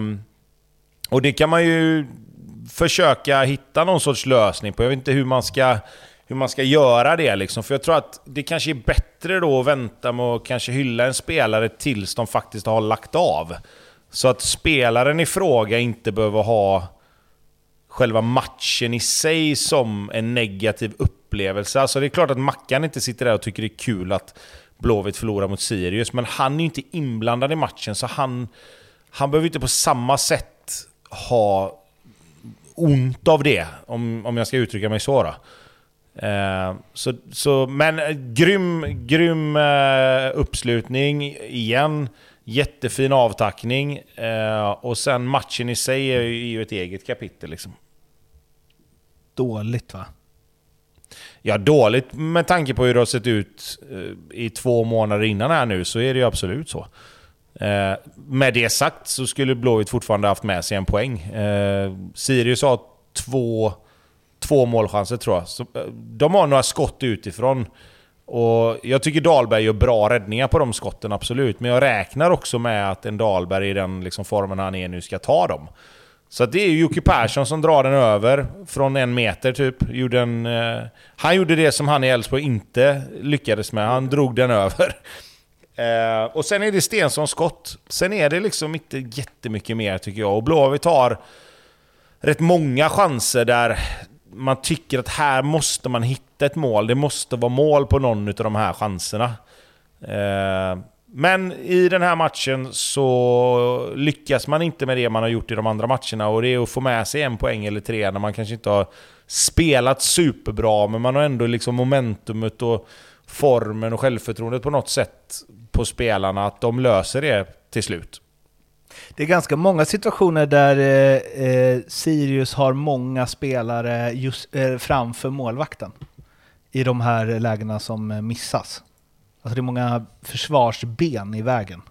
och det kan man ju försöka hitta någon sorts lösning på. Jag vet inte hur man ska, hur man ska göra det liksom. För jag tror att det kanske är bättre då att vänta med att kanske hylla en spelare tills de faktiskt har lagt av. Så att spelaren i fråga inte behöver ha själva matchen i sig som en negativ upplevelse. Alltså det är klart att Mackan inte sitter där och tycker det är kul att Blåvitt förlorar mot Sirius, men han är ju inte inblandad i matchen, så han, han behöver inte på samma sätt ha ont av det, om, om jag ska uttrycka mig så. Då. Eh, så, så men eh, grym, grym eh, uppslutning igen. Jättefin avtackning. Eh, och sen matchen i sig är ju, ett eget kapitel. Liksom. Dåligt va? Ja, dåligt med tanke på hur det har sett ut eh, i två månader innan här nu, så är det ju absolut så. Eh, med det sagt så skulle Blåvitt fortfarande haft med sig en poäng. Eh, Sirius har två, två målchanser tror jag. Så, eh, de har några skott utifrån. Och jag tycker Dahlberg gör bra räddningar på de skotten, absolut. Men jag räknar också med att en Dahlberg i den liksom formen han är nu ska ta dem. Så det är ju Jocke Persson som drar den över från en meter typ. Gjorde en, eh, han gjorde det som han i Elfsborg inte lyckades med. Han drog den över. Eh, och sen är det Stensons skott. Sen är det liksom inte jättemycket mer tycker jag. Och Blåvitt har rätt många chanser där man tycker att här måste man hitta ett mål. Det måste vara mål på någon av de här chanserna. Eh, men i den här matchen så lyckas man inte med det man har gjort i de andra matcherna och det är att få med sig en poäng eller tre när man kanske inte har spelat superbra men man har ändå liksom momentumet och formen och självförtroendet på något sätt på spelarna att de löser det till slut. Det är ganska många situationer där eh, eh, Sirius har många spelare just, eh, framför målvakten. I de här lägena som eh, missas. Alltså det är många försvarsben i vägen.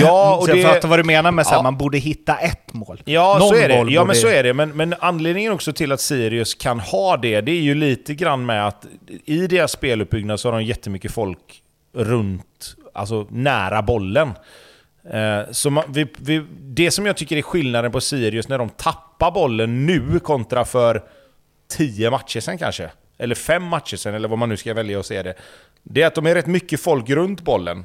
Ja, och så jag det... fattar vad du menar med att Ja. man borde hitta ett mål. Ja, Någon så är det. Ja, borde- men så är det. Men, men anledningen också till att Sirius kan ha det, det är ju lite grann med att i deras speluppbyggnad så har de jättemycket folk runt, alltså nära bollen. Eh, så man, vi, vi, det som jag tycker är skillnaden på Sirius när de tappar bollen nu kontra för 10 matcher sen kanske, eller fem matcher sen, eller vad man nu ska välja att se det. Det är att de är rätt mycket folk runt bollen.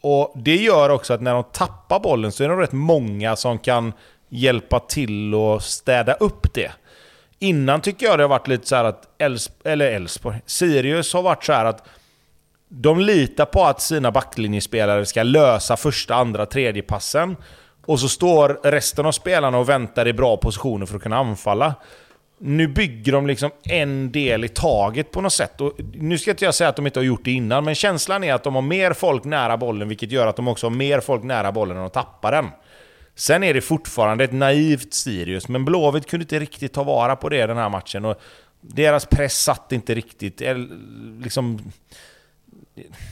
Och det gör också att när de tappar bollen så är de rätt många som kan hjälpa till och städa upp det. Innan tycker jag det har varit lite så här att Älvs- eller Elfsborg, Sirius har varit så här att de litar på att sina backlinjespelare ska lösa första, andra, tredje passen. Och så står resten av spelarna och väntar i bra positioner för att kunna anfalla. Nu bygger de liksom en del i taget på något sätt. Och nu ska inte jag säga att de inte har gjort det innan, men känslan är att de har mer folk nära bollen, vilket gör att de också har mer folk nära bollen än de tappar den. Sen är det fortfarande ett naivt Sirius, men Blåvitt kunde inte riktigt ta vara på det den här matchen. Och deras press satt inte riktigt. Liksom,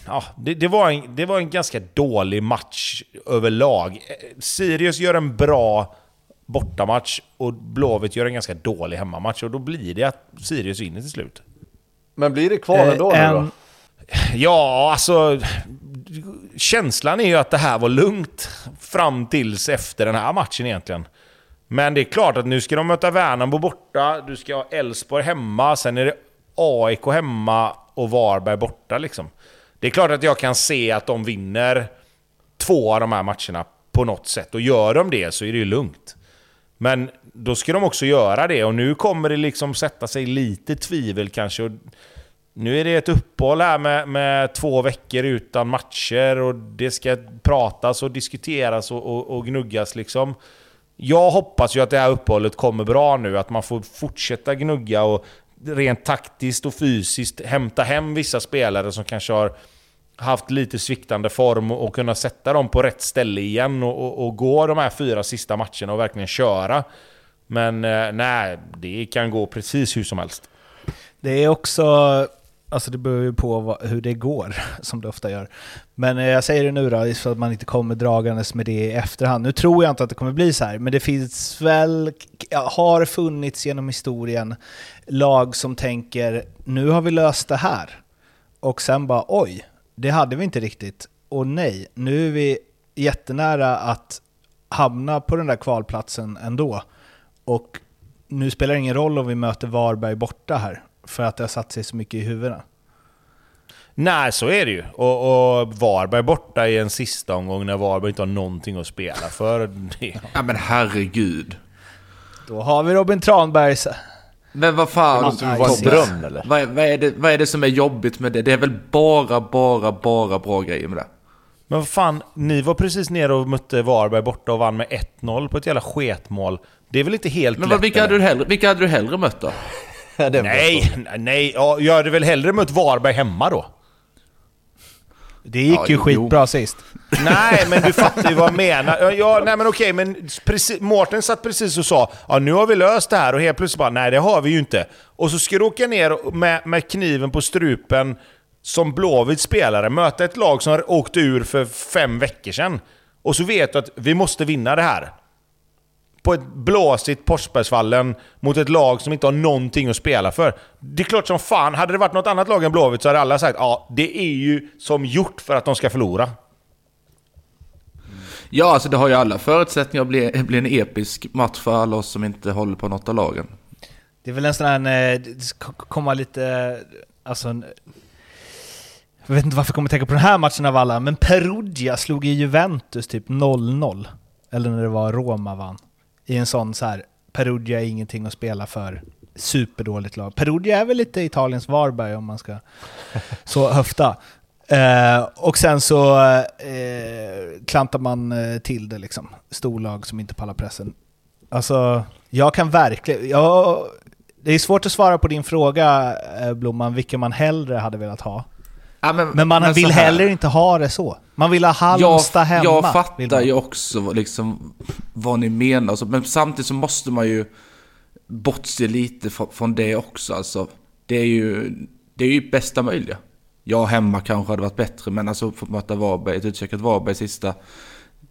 ja, det, det, var en, det var en ganska dålig match överlag. Sirius gör en bra bortamatch och Blåvitt gör en ganska dålig hemmamatch. Och då blir det att Sirius vinner till slut. Men blir det kvar Eh, ändå nu då? en- Ja, alltså... Känslan är ju att det här var lugnt fram tills efter den här matchen egentligen. Men det är klart att nu ska de möta Värnamo borta, du ska ha Elfsborg hemma, sen är det AIK hemma och Varberg borta liksom. Det är klart att jag kan se att de vinner två av de här matcherna på något sätt. Och gör de det så är det ju lugnt. Men då ska de också göra det och nu kommer det liksom sätta sig lite tvivel kanske. Och nu är det ett uppehåll här med, med två veckor utan matcher och det ska pratas och diskuteras och, och, och gnuggas liksom. Jag hoppas ju att det här uppehållet kommer bra nu, att man får fortsätta gnugga och rent taktiskt och fysiskt hämta hem vissa spelare som kanske har haft lite sviktande form och, kunna sätta dem på rätt ställe igen och, och, och gå de här fyra sista matcherna och verkligen köra. Men eh, nej, det kan gå precis hur som helst. Det är också, alltså det beror ju på vad, hur det går, som det ofta gör. Men eh, jag säger det nu då, så att man inte kommer dragandes med det i efterhand. Nu tror jag inte att det kommer bli så här, men det finns väl, har funnits genom historien, lag som tänker nu har vi löst det här. Och sen bara oj, det hade vi inte riktigt. Och nej, nu är vi jättenära att hamna på den där kvalplatsen ändå. Och nu spelar det ingen roll om vi möter Varberg borta här, för att det har satt sig så mycket i huvudena. Nej, så är det ju. Och, och Varberg borta i en sista omgång när Varberg inte har någonting att spela för. Det. Ja men herregud. Då har vi Robin Tranbergs... Men vad fan. måste väl Var vara en dröm eller? Vad, är- vad, är det, vad är det som är jobbigt med det? Det är väl bara, bara, bara bra grejer med det. Men vad fan, ni var precis nere och mötte Varberg borta och vann med 1-0 på ett jävla sketmål. Det är väl inte helt Men lätt? vad, vilka, hade du hellre, vilka hade du hellre mött då? Det Nej, nej, ja, jag hade väl hellre mött Varberg hemma då. Det gick Ja, ju jo, skitbra sist. Nej, men du fattar ju vad jag menar. Ja, Ja, nej men okej, men precis, Mårten satt precis och sa ja nu har vi löst det här och helt plötsligt bara nej det har vi ju inte. Och så ska du åka ner med, med kniven på strupen som Blåvitts spelare möta ett lag som åkte ur för fem veckor sedan. Och så vet du att vi måste vinna det här. På ett blåsigt Porsbergsvallen mot ett lag som inte har någonting att spela för. Det är klart som fan, hade det varit något annat lag än Blåvitt så hade alla sagt ja, det är ju som gjort för att de ska förlora. Ja, alltså det har ju alla förutsättningar att bli, bli en episk match för alla oss som inte håller på något av lagen. Det är väl en sån här, eh, det ska komma lite, alltså... en- Jag vet inte varför jag kommer tänka på den här matchen av alla, men Perugia slog i Juventus typ 0-0. Eller när det var Roma vann. I en sån så här, Perugia är ingenting att spela för. Superdåligt lag. Perugia är väl lite Italiens Varberg om man ska så höfta. Eh, och sen så eh, klantar man eh, till det liksom. Storlag som inte pallar pressen. Alltså, jag kan verkligen... Jag, det är svårt att svara på din fråga, eh, Blomman, vilka man hellre hade velat ha. Ja, Men man så vill heller inte ha det så. Man vill ha jag, Halmstad hemma. jag fattar ju också vad- liksom, vad ni menar, alltså, men samtidigt så måste man ju bortse lite från, från det också. Alltså, det, är ju, det är ju bästa möjliga. Jag hemma kanske hade varit bättre, men alltså få möta Varberg, ett utcheckat Varberg sista,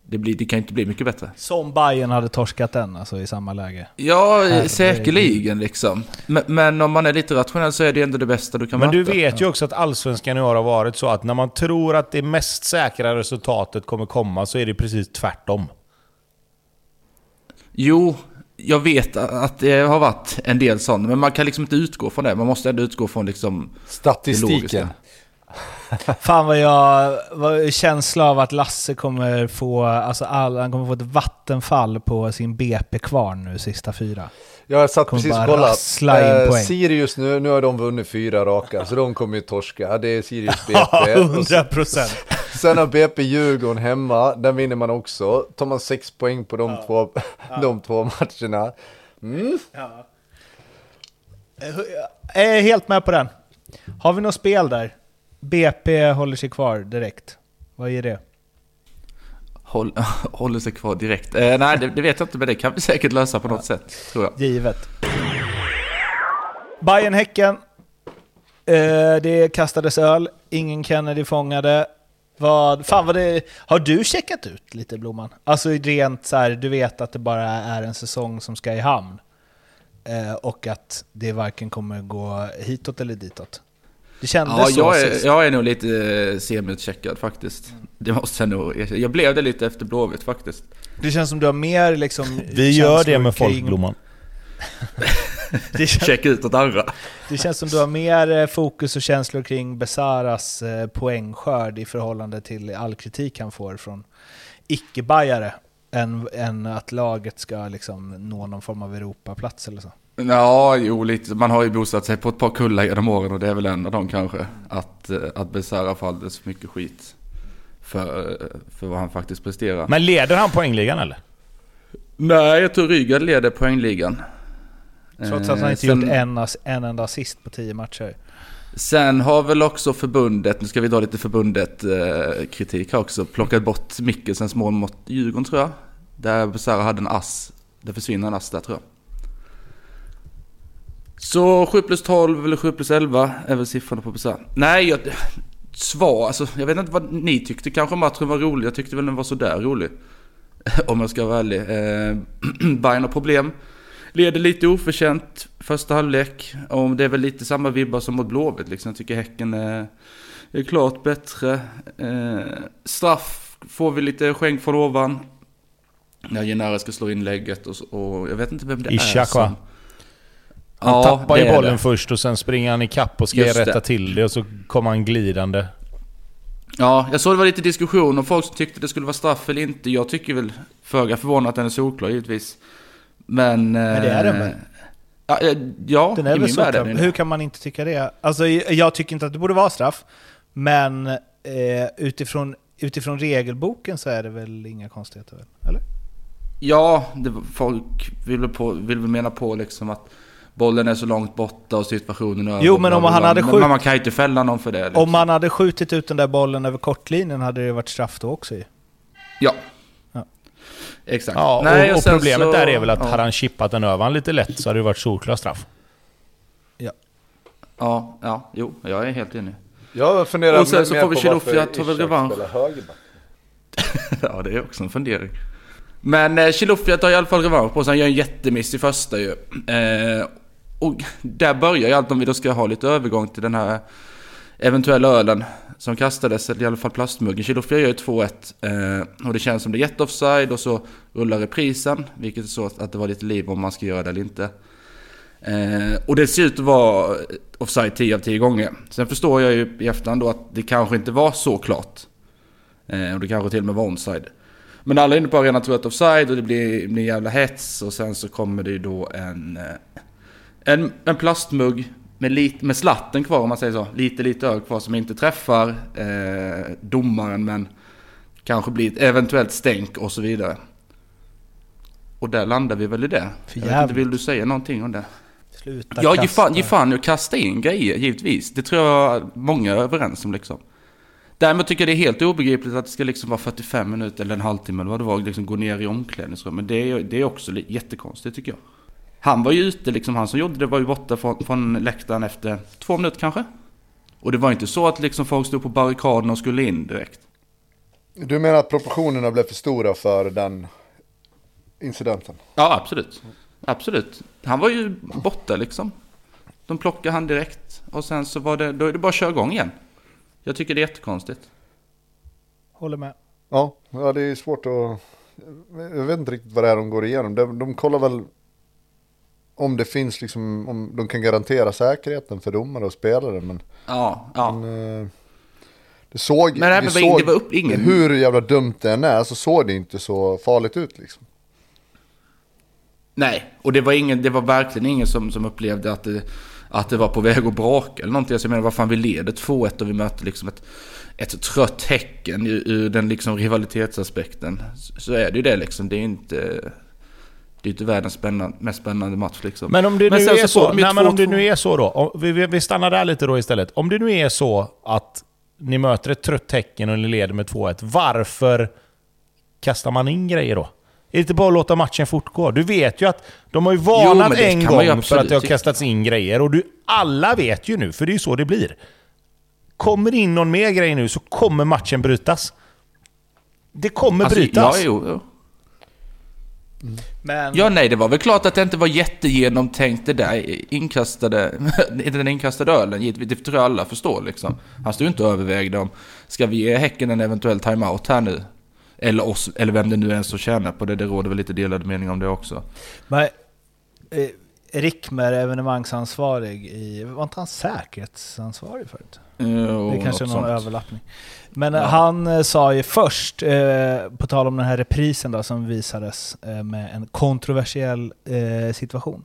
det, blir, det kan inte bli mycket bättre. Som Bayern hade torskat den, alltså i samma läge. Ja, Herregud. säkerligen liksom. Men, men om man är lite rationell så är det ändå det bästa du kan Men du möta. vet ju också att Allsvenskan i år har varit så att när man tror att det mest säkra resultatet kommer komma så är det precis tvärtom. Jo, jag vet att det har varit en del sådana, men man kan liksom inte utgå från det. Man måste ändå utgå från liksom det Statistiken. Fan vad jag... Vad känsla av att Lasse kommer få... Alltså all, han kommer få ett vattenfall på sin BP-kvarn nu sista fyra. Jag satt Kommer precis och kollade. poäng. Sirius nu, nu har de vunnit fyra raka, så de kommer ju torska. Det är Sirius BP. Och så- procent. Sen har BP Djurgården hemma, den vinner man också. Tar man sex poäng på de, två, de två matcherna. Mm. Jag är helt med på den. Har vi något spel där? BP håller sig kvar direkt. Vad ger det? Håll, håller sig kvar direkt. Eh, nej, det, det vet jag inte, men det kan vi säkert lösa på något sätt, tror jag. Givet. bayern häcken Eh, det kastades öl, ingen Kennedy fångade. Vad, fan vad det, har du checkat ut lite Blomman? Alltså rent så här, du vet att det bara är en säsong som ska i hamn. Eh, och att det varken kommer gå hitåt eller ditåt. Det kändes Ja, så jag är, sist. jag är nog lite eh, semi-checkad faktiskt. Det måste jag nog erkänna. Jag blev det lite efter Blåvitt faktiskt. Det känns som du har mer liksom... Vi gör det med kring- folkblomman. Det känns, Checka ut åt andra. det känns som du har mer eh, fokus och känslor kring Besaras eh, poängskörd i förhållande till all kritik han får från icke-bajare än, än att laget ska liksom nå någon form av Europaplats eller så. Ja, jo lite. Man har ju bosatt sig på ett par kullar genom åren och det är väl en av dem kanske. Att, eh, att Besara får alldeles för mycket skit. För, eh, för vad han faktiskt presterar. Men leder han poängligan eller? Nej, jag tror Rygaard leder poängligan. Trots att han Eh, inte sen- gjort en, en enda assist på tio matcher. Sen har väl också förbundet, nu ska vi dra lite förbundet eh, kritik här också, plockat bort Mikkelsens mål mot Djurgården tror jag. Där Besara hade en ass. Det försvinner en ass där tror jag. Så 7 plus 12 eller 7 plus 11 är väl siffrorna på Besara. Nej, jag, svar, alltså jag vet inte vad ni tyckte. Kanske matchen var rolig. Jag tyckte väl den var sådär rolig. Om jag ska vara ärlig. Eh, Bayern har problem. Leder lite oförtjänt första halvlek. Och det är väl lite samma vibbar som mot Blåvitt. Liksom. Jag tycker Häcken är, är klart bättre. Eh, straff får vi lite skänk från ovan. När Genara ska slå inlägget och, och jag vet inte vem det är Ishak, som... Han Ja, tappar ju bollen först och sen springer han i kapp och ska Just rätta det. till det och så kommer han glidande. Ja, jag såg det var lite diskussion om folk som tyckte det skulle vara straff eller inte. Jag tycker väl föga förvånat att den är solklar givetvis. Men... Men det är den väl? Ja, eh, ja Den i är väl min värld är den. Hur kan man inte tycka det? Alltså, jag tycker inte att det borde vara straff, men eh, utifrån, utifrån regelboken så är det väl inga konstigheter? väl? Eller? Ja, det, folk vill väl, på, vill väl mena på liksom att bollen är så långt borta och situationen är över. Jo, men om han hade Men skjut- man kan ju inte fälla någon för det. Liksom. Om man hade skjutit ut den där bollen över kortlinjen hade det varit straff då också ju. Ja. Ja. Exakt. Ja, Nej, och, och problemet så- där är väl att ja. hade han chippat den över han lite lätt så hade det varit solklar straff. Ja, ja, jo, jag är helt enig. Jag funderar Och sen mer så får vi på Chilufya varför ta väl Ishak revansch. spelar högerback. Ja, det är också en fundering. Men eh, Chilufya tar i alla fall revansch på sig. Han gör en jättemiss i första ju. Eh, och där börjar ju allt om vi då ska ha lite övergång till den här eventuella ölen som kastades, eller i alla fall plastmuggen. Chilufya gör ju 2-1 eh, och det känns som det är jätteoffside och så rullar reprisen, vilket är så att det var lite liv om man ska göra det eller inte. Eh, och det ser ut att vara offside 10 av 10 gånger. Sen förstår jag ju i efterhand då att det kanske inte var så klart. Eh, och det kanske till och med var onside. Men alla är inne på arenan tror att offside och det blir, blir jävla hets och sen så kommer det ju då en, eh, en, en plastmugg med, lite, med slatten kvar om man säger så. Lite, lite öl kvar som inte träffar eh, domaren men kanske blir ett eventuellt stänk och så vidare. Och där landar vi väl i det. För Jag vet inte, vill du säga någonting om det? Sluta Ja, ge fan, ge fan att kasta in grejer, givetvis. Det tror jag många är överens om liksom. Däremot tycker jag det är helt obegripligt att det ska liksom vara 45 minuter eller en halvtimme eller vad det var, liksom gå ner i omklädningsrummet. Det är, det är också jättekonstigt tycker jag. Han var ju ute liksom, han som gjorde det var ju borta från, från läktaren efter två minuter kanske. Och det var inte så att liksom folk stod på barrikaderna och skulle in direkt. Du menar att proportionerna blev för stora för den incidenten? Ja, absolut. Absolut. Han var ju borta liksom. De plockade han direkt. Och sen så var det, då är det bara att köra igång igen. Jag tycker det är jättekonstigt. Håller med. Ja, ja, det är svårt att... Jag vet inte riktigt vad det är de går igenom. De, de kollar väl om det finns liksom, om de kan garantera säkerheten för domare och spelare. Men, Ja, ja. men eh, det såg, Men det såg det var upp- ingen- hur jävla dumt det än är så såg det inte så farligt ut liksom. Nej, och det var, ingen, det var verkligen ingen som, som upplevde att det, att det var på väg att braka eller någonting. Så jag menar, vad fan vi leder 2-1 och vi möter liksom ett, ett trött Häcken ur, ur den liksom rivalitetsaspekten. Så är det ju det liksom. Det är inte... Det är inte världens spännande, mest spännande match liksom. Men om det nu är så, nej, men om det 2-2. nu är så då. Om, vi, vi- stannar där lite då istället. Om det nu är så att ni möter ett trött tecken och ni leder med 2-1, varför kastar man in grejer då? Är det inte bara att låta matchen fortgå? Du vet ju att de har ju varnat det en gång för att det har kastats in grejer och du, alla vet ju nu, för det är ju så det blir. Kommer det in någon mer grej nu så kommer matchen brytas. Det kommer Alltså, brytas. Ja, jo, jo. Men Ja, nej, det var väl klart att det inte var jättegenomtänkt det där inkastade, den inkastade ölen. Givetvis, Det tror jag alla förstår liksom. Han stod ju inte och övervägde om, ska vi ge Häcken en eventuell timeout här nu? Eller oss, eller vem det nu är som tjänar på det. Det råder väl lite delade meningar om det också. Men, eh, Rickmer, evenemangsansvarig i... Var inte han säkerhetsansvarig förut? Jo, Det kanske är någon sånt. överlappning. Men eh, han eh, sa ju först, eh, på tal om den här reprisen då, som visades eh, med en kontroversiell eh, situation.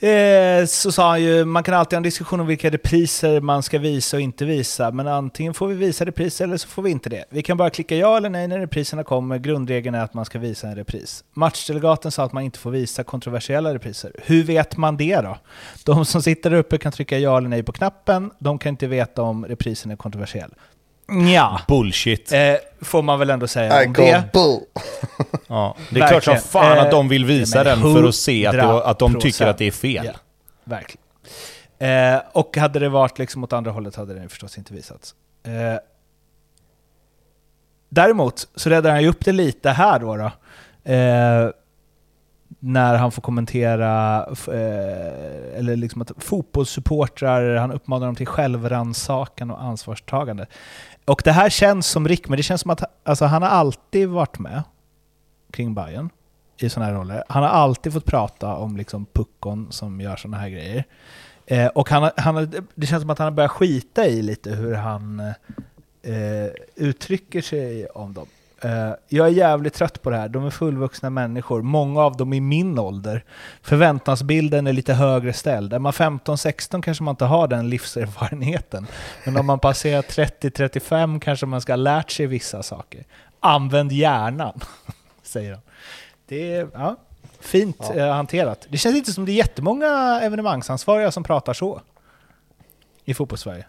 Eh, så sa han ju, man kan alltid ha en diskussion om vilka repriser man ska visa och inte visa, men antingen får vi visa repriser eller så får vi inte det. Vi kan bara klicka ja eller nej när repriserna kommer, grundregeln är att man ska visa en repris. Matchdelegaten sa att man inte får visa kontroversiella repriser. Hur vet man det då? De som sitter där uppe kan trycka ja eller nej på knappen, de kan inte veta om reprisen är kontroversiell. Ja, Bullshit. eh, får man väl ändå säga I om det. bull. Ja, det är klart som Verkligen. fan att de Eh, vill visa men den för att se att, det, att de 100%. tycker att det är fel. Ja, verkligen. Eh, och hade det varit liksom åt andra hållet hade det förstås inte visats. Eh, däremot så räddar han ju upp det lite här då. då. Eh, när han får kommentera, eh, eller liksom att fotbollssupportrar, han uppmanar dem till självrannsakan och ansvarstagande. Och det här känns som Rick, men det känns som att alltså, han har alltid varit med kring Bayern i sådana här roller. Han har alltid fått prata om liksom puckon som gör sådana här grejer. Eh, och han, han, det känns som att han har börjat skita i lite hur han eh, uttrycker sig om dem. Eh, jag är jävligt trött på det här. De är fullvuxna människor. Många av dem i min ålder. Förväntansbilden är lite högre ställd. Är man 15-16 kanske man inte har den livserfarenheten. Men om man passerar 30-35 kanske man ska ha lärt sig vissa saker. Använd hjärnan, säger de. Det är ja, fint eh, hanterat. Det känns inte som det är jättemånga evenemangsansvariga som pratar så i fotbollssverige.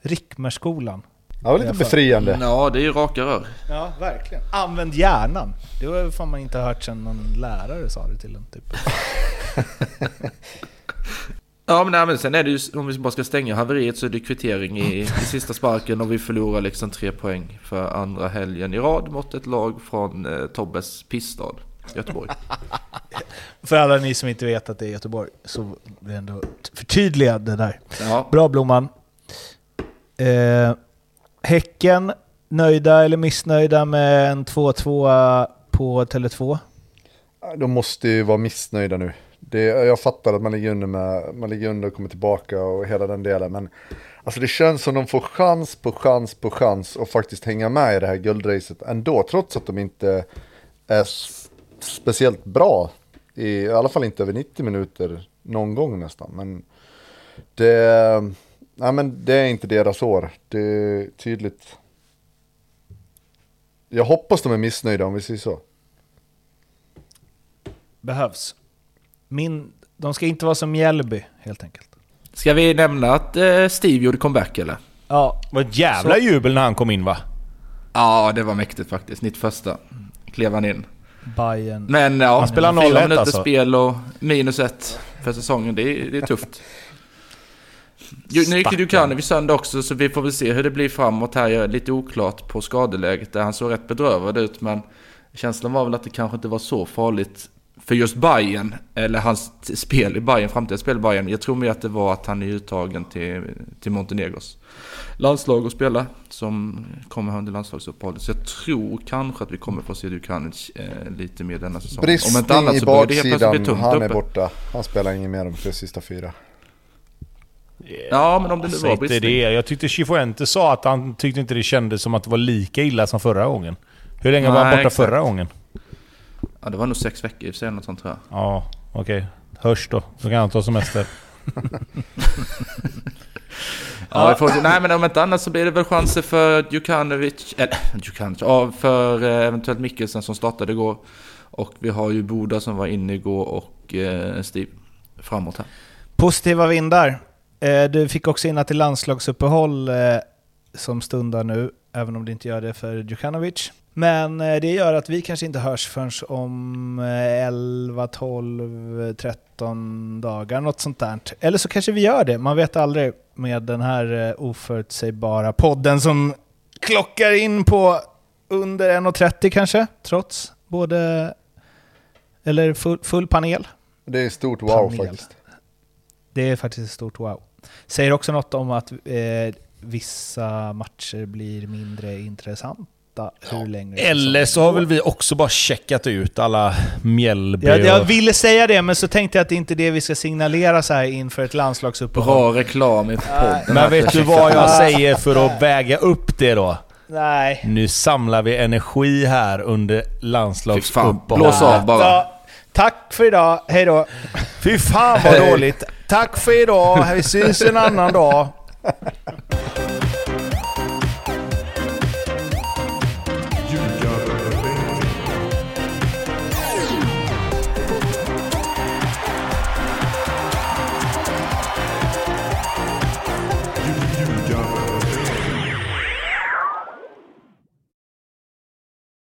Rickmerskolan. Det var lite befriande. Ja, det är ju raka rör. Ja, verkligen. Använd hjärnan. Det var fan man inte hört sedan någon lärare sa det till en typ. Ja, men, nej, men sen är det ju, om vi bara ska stänga haveriet så är det kvittering i, i sista sparken och vi förlorar liksom tre poäng för andra helgen i rad mot ett lag från eh, Tobbes pissstad, Göteborg. För alla ni som inte vet att det är Göteborg så blir ändå förtydligad det där. Ja, Bra Blomman. Eh, häcken, nöjda eller missnöjda med en 2-2 eh, på Tele2? De måste ju vara missnöjda nu. Det, jag fattar att man ligger under, med, man ligger under och kommer tillbaka och hela den delen. Men alltså det känns som de får chans på chans på chans och faktiskt hänga med i det här guldracet ändå. Trots att de inte är speciellt bra. I, I alla fall inte över 90 minuter någon gång nästan. Men det, nej men det är inte deras år. Det är tydligt. Jag hoppas de är missnöjda om vi säger så. Behövs. Min, de ska inte vara som Mjällby, helt enkelt. Ska vi nämna att eh, Steve gjorde comeback eller? Ja, Det var ett jävla jubel när han kom in va? Ja, det var mäktigt faktiskt. 91 klev han in. Bayern. Men ja, Han spelar fyra 0-1 minuter alltså. spel och minus ett för säsongen. Det är, det är tufft. Ju- Nu gick det Djukanovic sönder också, så vi får väl se hur det blir framåt här. Jag är lite oklart på skadeläget, där han såg rätt bedrövad ut. Men känslan var väl att det kanske inte var så farligt för just Bayern eller hans spel i Bayern, framtida spel i Bayern. Jag tror mer att det var att han är uttagen till, till Montenegros landslag och spela som kommer under landslagsuppehållet. Så jag tror kanske att vi kommer få se Djukanovic eh, lite mer denna säsong. Bristning i så börjar det helt plötsligt bli tunt han är uppe. borta. Han spelar ingen mer de sista fyra. Ja, men om det nu var bristning. det. Jag tyckte Chifuentes sa att han tyckte inte det kändes som att det var lika illa som förra gången. Hur länge var han Nej, borta exakt. förra gången? Ja, det var nog sex veckor i och för sig, något sånt tror jag. Ja, okej. Hörs då. Så kan han ta semester. Ja, vi får, se. nej, men om inte annat så blir det väl chanser för Djukanovic, eller Djukanovic, ja, för eh, eventuellt Mikkelsen som startade igår. Och vi har ju Boda som var inne igår och eh, Steve framåt här. Positiva vindar. Eh, du fick också in att det är landslagsuppehåll eh, som stundar nu, även om det inte gör det för Djukanovic. Men eh, det gör att vi kanske inte hörs förrän om eh, 11, 12, 13 dagar, något sånt där. Eller så kanske vi gör det, man vet aldrig med den här oförutsägbara podden som klockar in på under 1.30 kanske, trots både... Eller full, full panel. Det är stort wow Panel. faktiskt. Det är faktiskt ett stort wow. Säger också något om att eh, vissa matcher blir mindre intressanta hur länge Eller så har väl vi också bara checkat ut alla Mjällby jag, jag ville säga det, men så tänkte jag att det inte är det vi ska signalera så här inför ett landslagsuppehåll. Bra reklam i podden. Men vet du vad jag säger för att väga upp det då? Nej. Nu samlar vi energi här under landslagsuppehållet. blås av bara. Ja, tack för idag, hej då. Fy fan vad dåligt! Tack för idag, vi syns en annan dag.